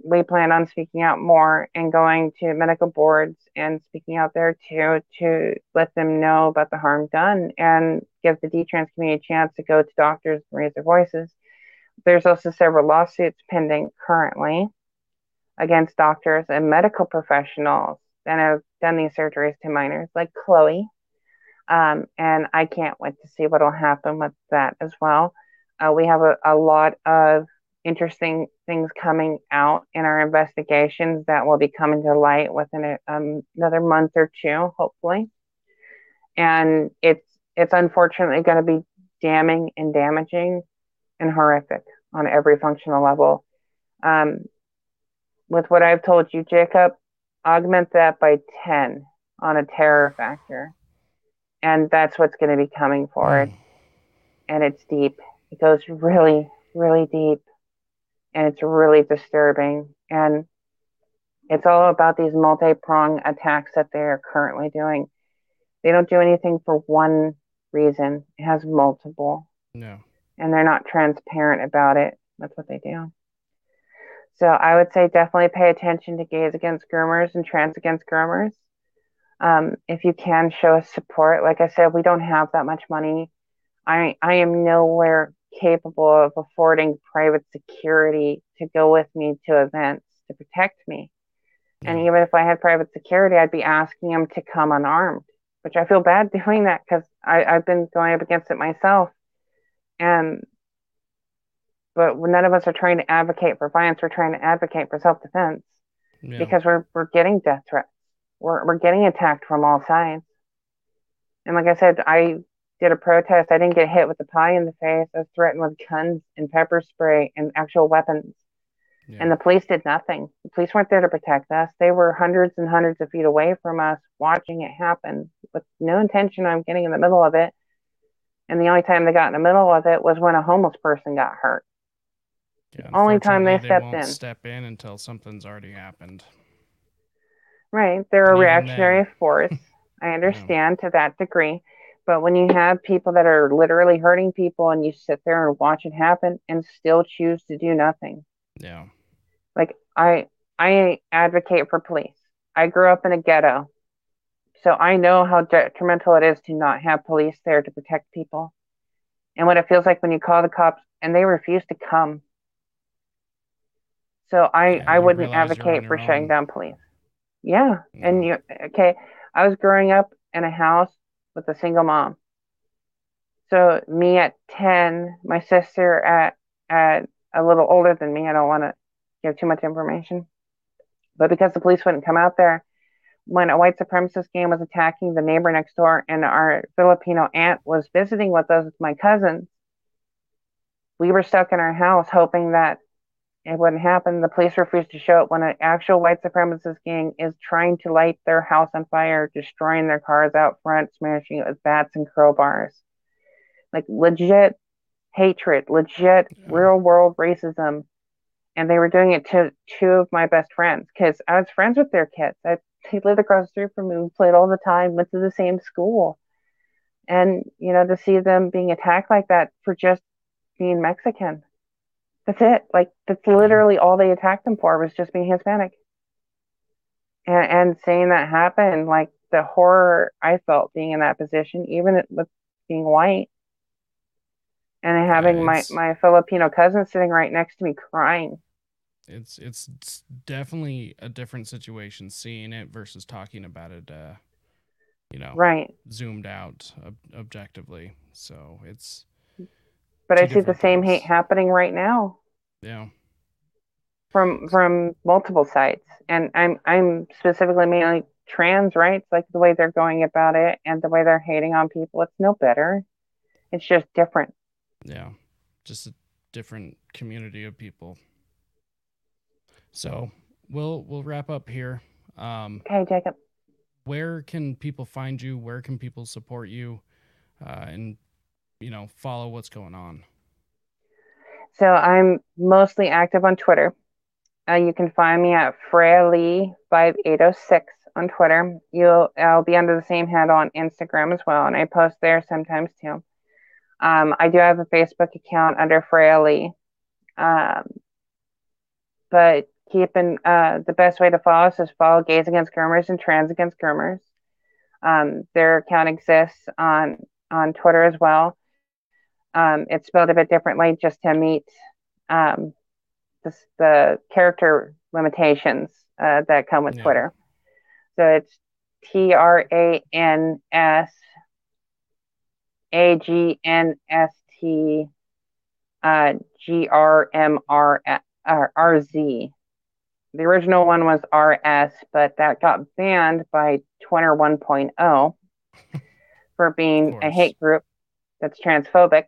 Speaker 2: we plan on speaking out more and going to medical boards and speaking out there too to let them know about the harm done and give the detrans community a chance to go to doctors and raise their voices. There's also several lawsuits pending currently against doctors and medical professionals that have done these surgeries to minors, like Chloe. Um, and I can't wait to see what will happen with that as well. Uh, we have a, a lot of interesting things coming out in our investigations that will be coming to light within a, um, another month or two, hopefully. And it's it's unfortunately going to be damning and damaging and horrific on every functional level. Um, with what I've told you, Jacob, augment that by 10 on a terror factor. And that's what's going to be coming forward. Mm. And it's deep. It goes really, really deep and it's really disturbing. And it's all about these multi prong attacks that they are currently doing. They don't do anything for one reason, it has multiple.
Speaker 1: No.
Speaker 2: And they're not transparent about it. That's what they do. So I would say definitely pay attention to gays against groomers and trans against groomers. Um, if you can show us support, like I said, we don't have that much money. I I am nowhere capable of affording private security to go with me to events to protect me. And even if I had private security, I'd be asking them to come unarmed, which I feel bad doing that because I've been going up against it myself. And but none of us are trying to advocate for violence. We're trying to advocate for self defense yeah. because we're we're getting death threats. We're we're getting attacked from all sides. And like I said, I did a protest. I didn't get hit with a pie in the face. I was threatened with guns and pepper spray and actual weapons. Yeah. And the police did nothing. The police weren't there to protect us. They were hundreds and hundreds of feet away from us, watching it happen with no intention of getting in the middle of it. And the only time they got in the middle of it was when a homeless person got hurt. Yeah, only time they, they stepped in.
Speaker 1: Step in until something's already happened.
Speaker 2: Right, they're a reactionary then, force. I understand yeah. to that degree, but when you have people that are literally hurting people and you sit there and watch it happen and still choose to do nothing.
Speaker 1: Yeah.
Speaker 2: Like I I advocate for police. I grew up in a ghetto. So I know how detrimental it is to not have police there to protect people. And what it feels like when you call the cops and they refuse to come. So I yeah, I wouldn't advocate for shutting down police. Yeah. yeah. And you okay, I was growing up in a house with a single mom. So me at 10, my sister at, at a little older than me. I don't want to give too much information. But because the police wouldn't come out there, when a white supremacist gang was attacking the neighbor next door and our Filipino aunt was visiting with us my cousins, we were stuck in our house hoping that it wouldn't happen. The police refused to show up when an actual white supremacist gang is trying to light their house on fire, destroying their cars out front, smashing it with bats and crowbars. Like legit hatred, legit real world racism. And they were doing it to two of my best friends because I was friends with their kids. I, they lived across the street from me, we played all the time, went to the same school. And, you know, to see them being attacked like that for just being Mexican that's it. Like that's literally all they attacked him for was just being Hispanic. And and seeing that happen, like the horror I felt being in that position, even with being white, and having my my Filipino cousin sitting right next to me crying.
Speaker 1: It's it's definitely a different situation seeing it versus talking about it uh, you know,
Speaker 2: right.
Speaker 1: zoomed out ob- objectively. So it's
Speaker 2: But I see the same hate happening right now
Speaker 1: yeah,
Speaker 2: from from multiple sites, and I'm I'm specifically mainly trans rights, like the way they're going about it and the way they're hating on people. It's no better. It's just different.
Speaker 1: yeah, just a different community of people. So we'll we'll wrap up here. Um,
Speaker 2: Okay, Jacob.
Speaker 1: where can people find you? Where can people support you? Uh, and you know, follow what's going on.
Speaker 2: So I'm mostly active on Twitter. Uh, you can find me at Freya Lee five eight zero six on Twitter. You'll I'll be under the same handle on Instagram as well, and I post there sometimes too. Um, I do have a Facebook account under Freya Lee. Um, but keeping uh, the best way to follow us is follow Gays Against Groomers and Trans Against Groomers. Um, their account exists on on Twitter as well. Um, it's spelled a bit differently just to meet um, the, the character limitations uh, that come with
Speaker 1: Yeah.
Speaker 2: Twitter. So it's T R A N S A G N S T uh, G R M R R Z. The original one was RS, but that got banned by Twitter 1.0 for being a hate group that's transphobic.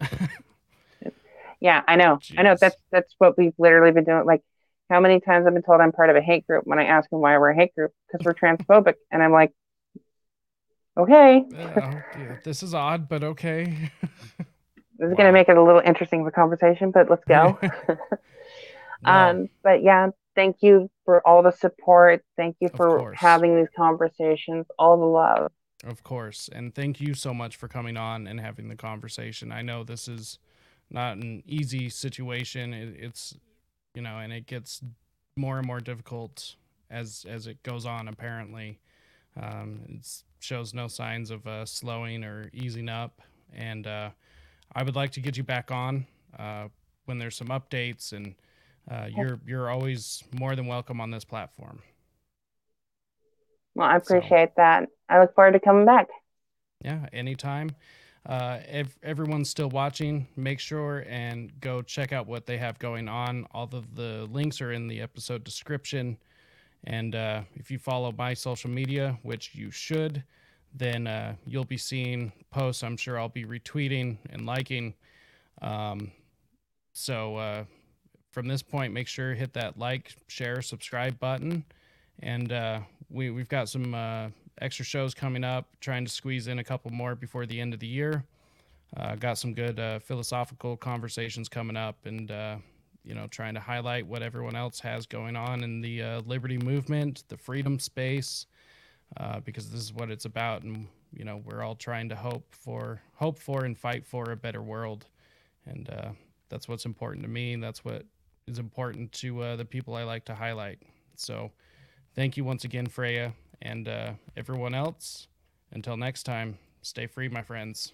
Speaker 2: Yeah, I know. I know that's that's what we've literally been doing. Like, how many times I've been told I'm part of a hate group when I ask them why we're a hate group because we're transphobic, and I'm like, okay,
Speaker 1: Uh, yeah, this is odd, but okay.
Speaker 2: this is
Speaker 1: Wow.
Speaker 2: gonna make it a little interesting of a conversation, but let's go.
Speaker 1: No,
Speaker 2: Um, but yeah, thank you for all the support. Thank you for having these conversations. All the love.
Speaker 1: Of course. And thank you so much for coming on and having the conversation. I know this is not an easy situation. It, it's, you know, and it gets more and more difficult as as it goes on. Apparently, um, it shows no signs of uh, slowing or easing up. And uh, I would like to get you back on uh, when there's some updates. And uh, you're you're always more than welcome on this platform.
Speaker 2: Well, I
Speaker 1: So-
Speaker 2: appreciate that. I look forward to coming back.
Speaker 1: Yeah, anytime. Uh, if everyone's still watching, make sure and go check out what they have going on. All of the links are in the episode description. And uh, if you follow my social media, which you should, then uh, you'll be seeing posts I'm sure I'll be retweeting and liking. Um, so uh, from this point, make sure hit that like, share, subscribe button. And uh, we, we've got some uh, extra shows coming up, trying to squeeze in a couple more before the end of the year. Uh, got some good uh, philosophical conversations coming up, and uh, you know, trying to highlight what everyone else has going on in the uh, liberty movement, the freedom space, uh, because this is what it's about, and you know, we're all trying to hope for, hope for, and fight for a better world, and uh, that's what's important to me. And that's what is important to the people I like to highlight. So, thank you once again, Freya, and uh, everyone else. Until next time, stay free, my friends.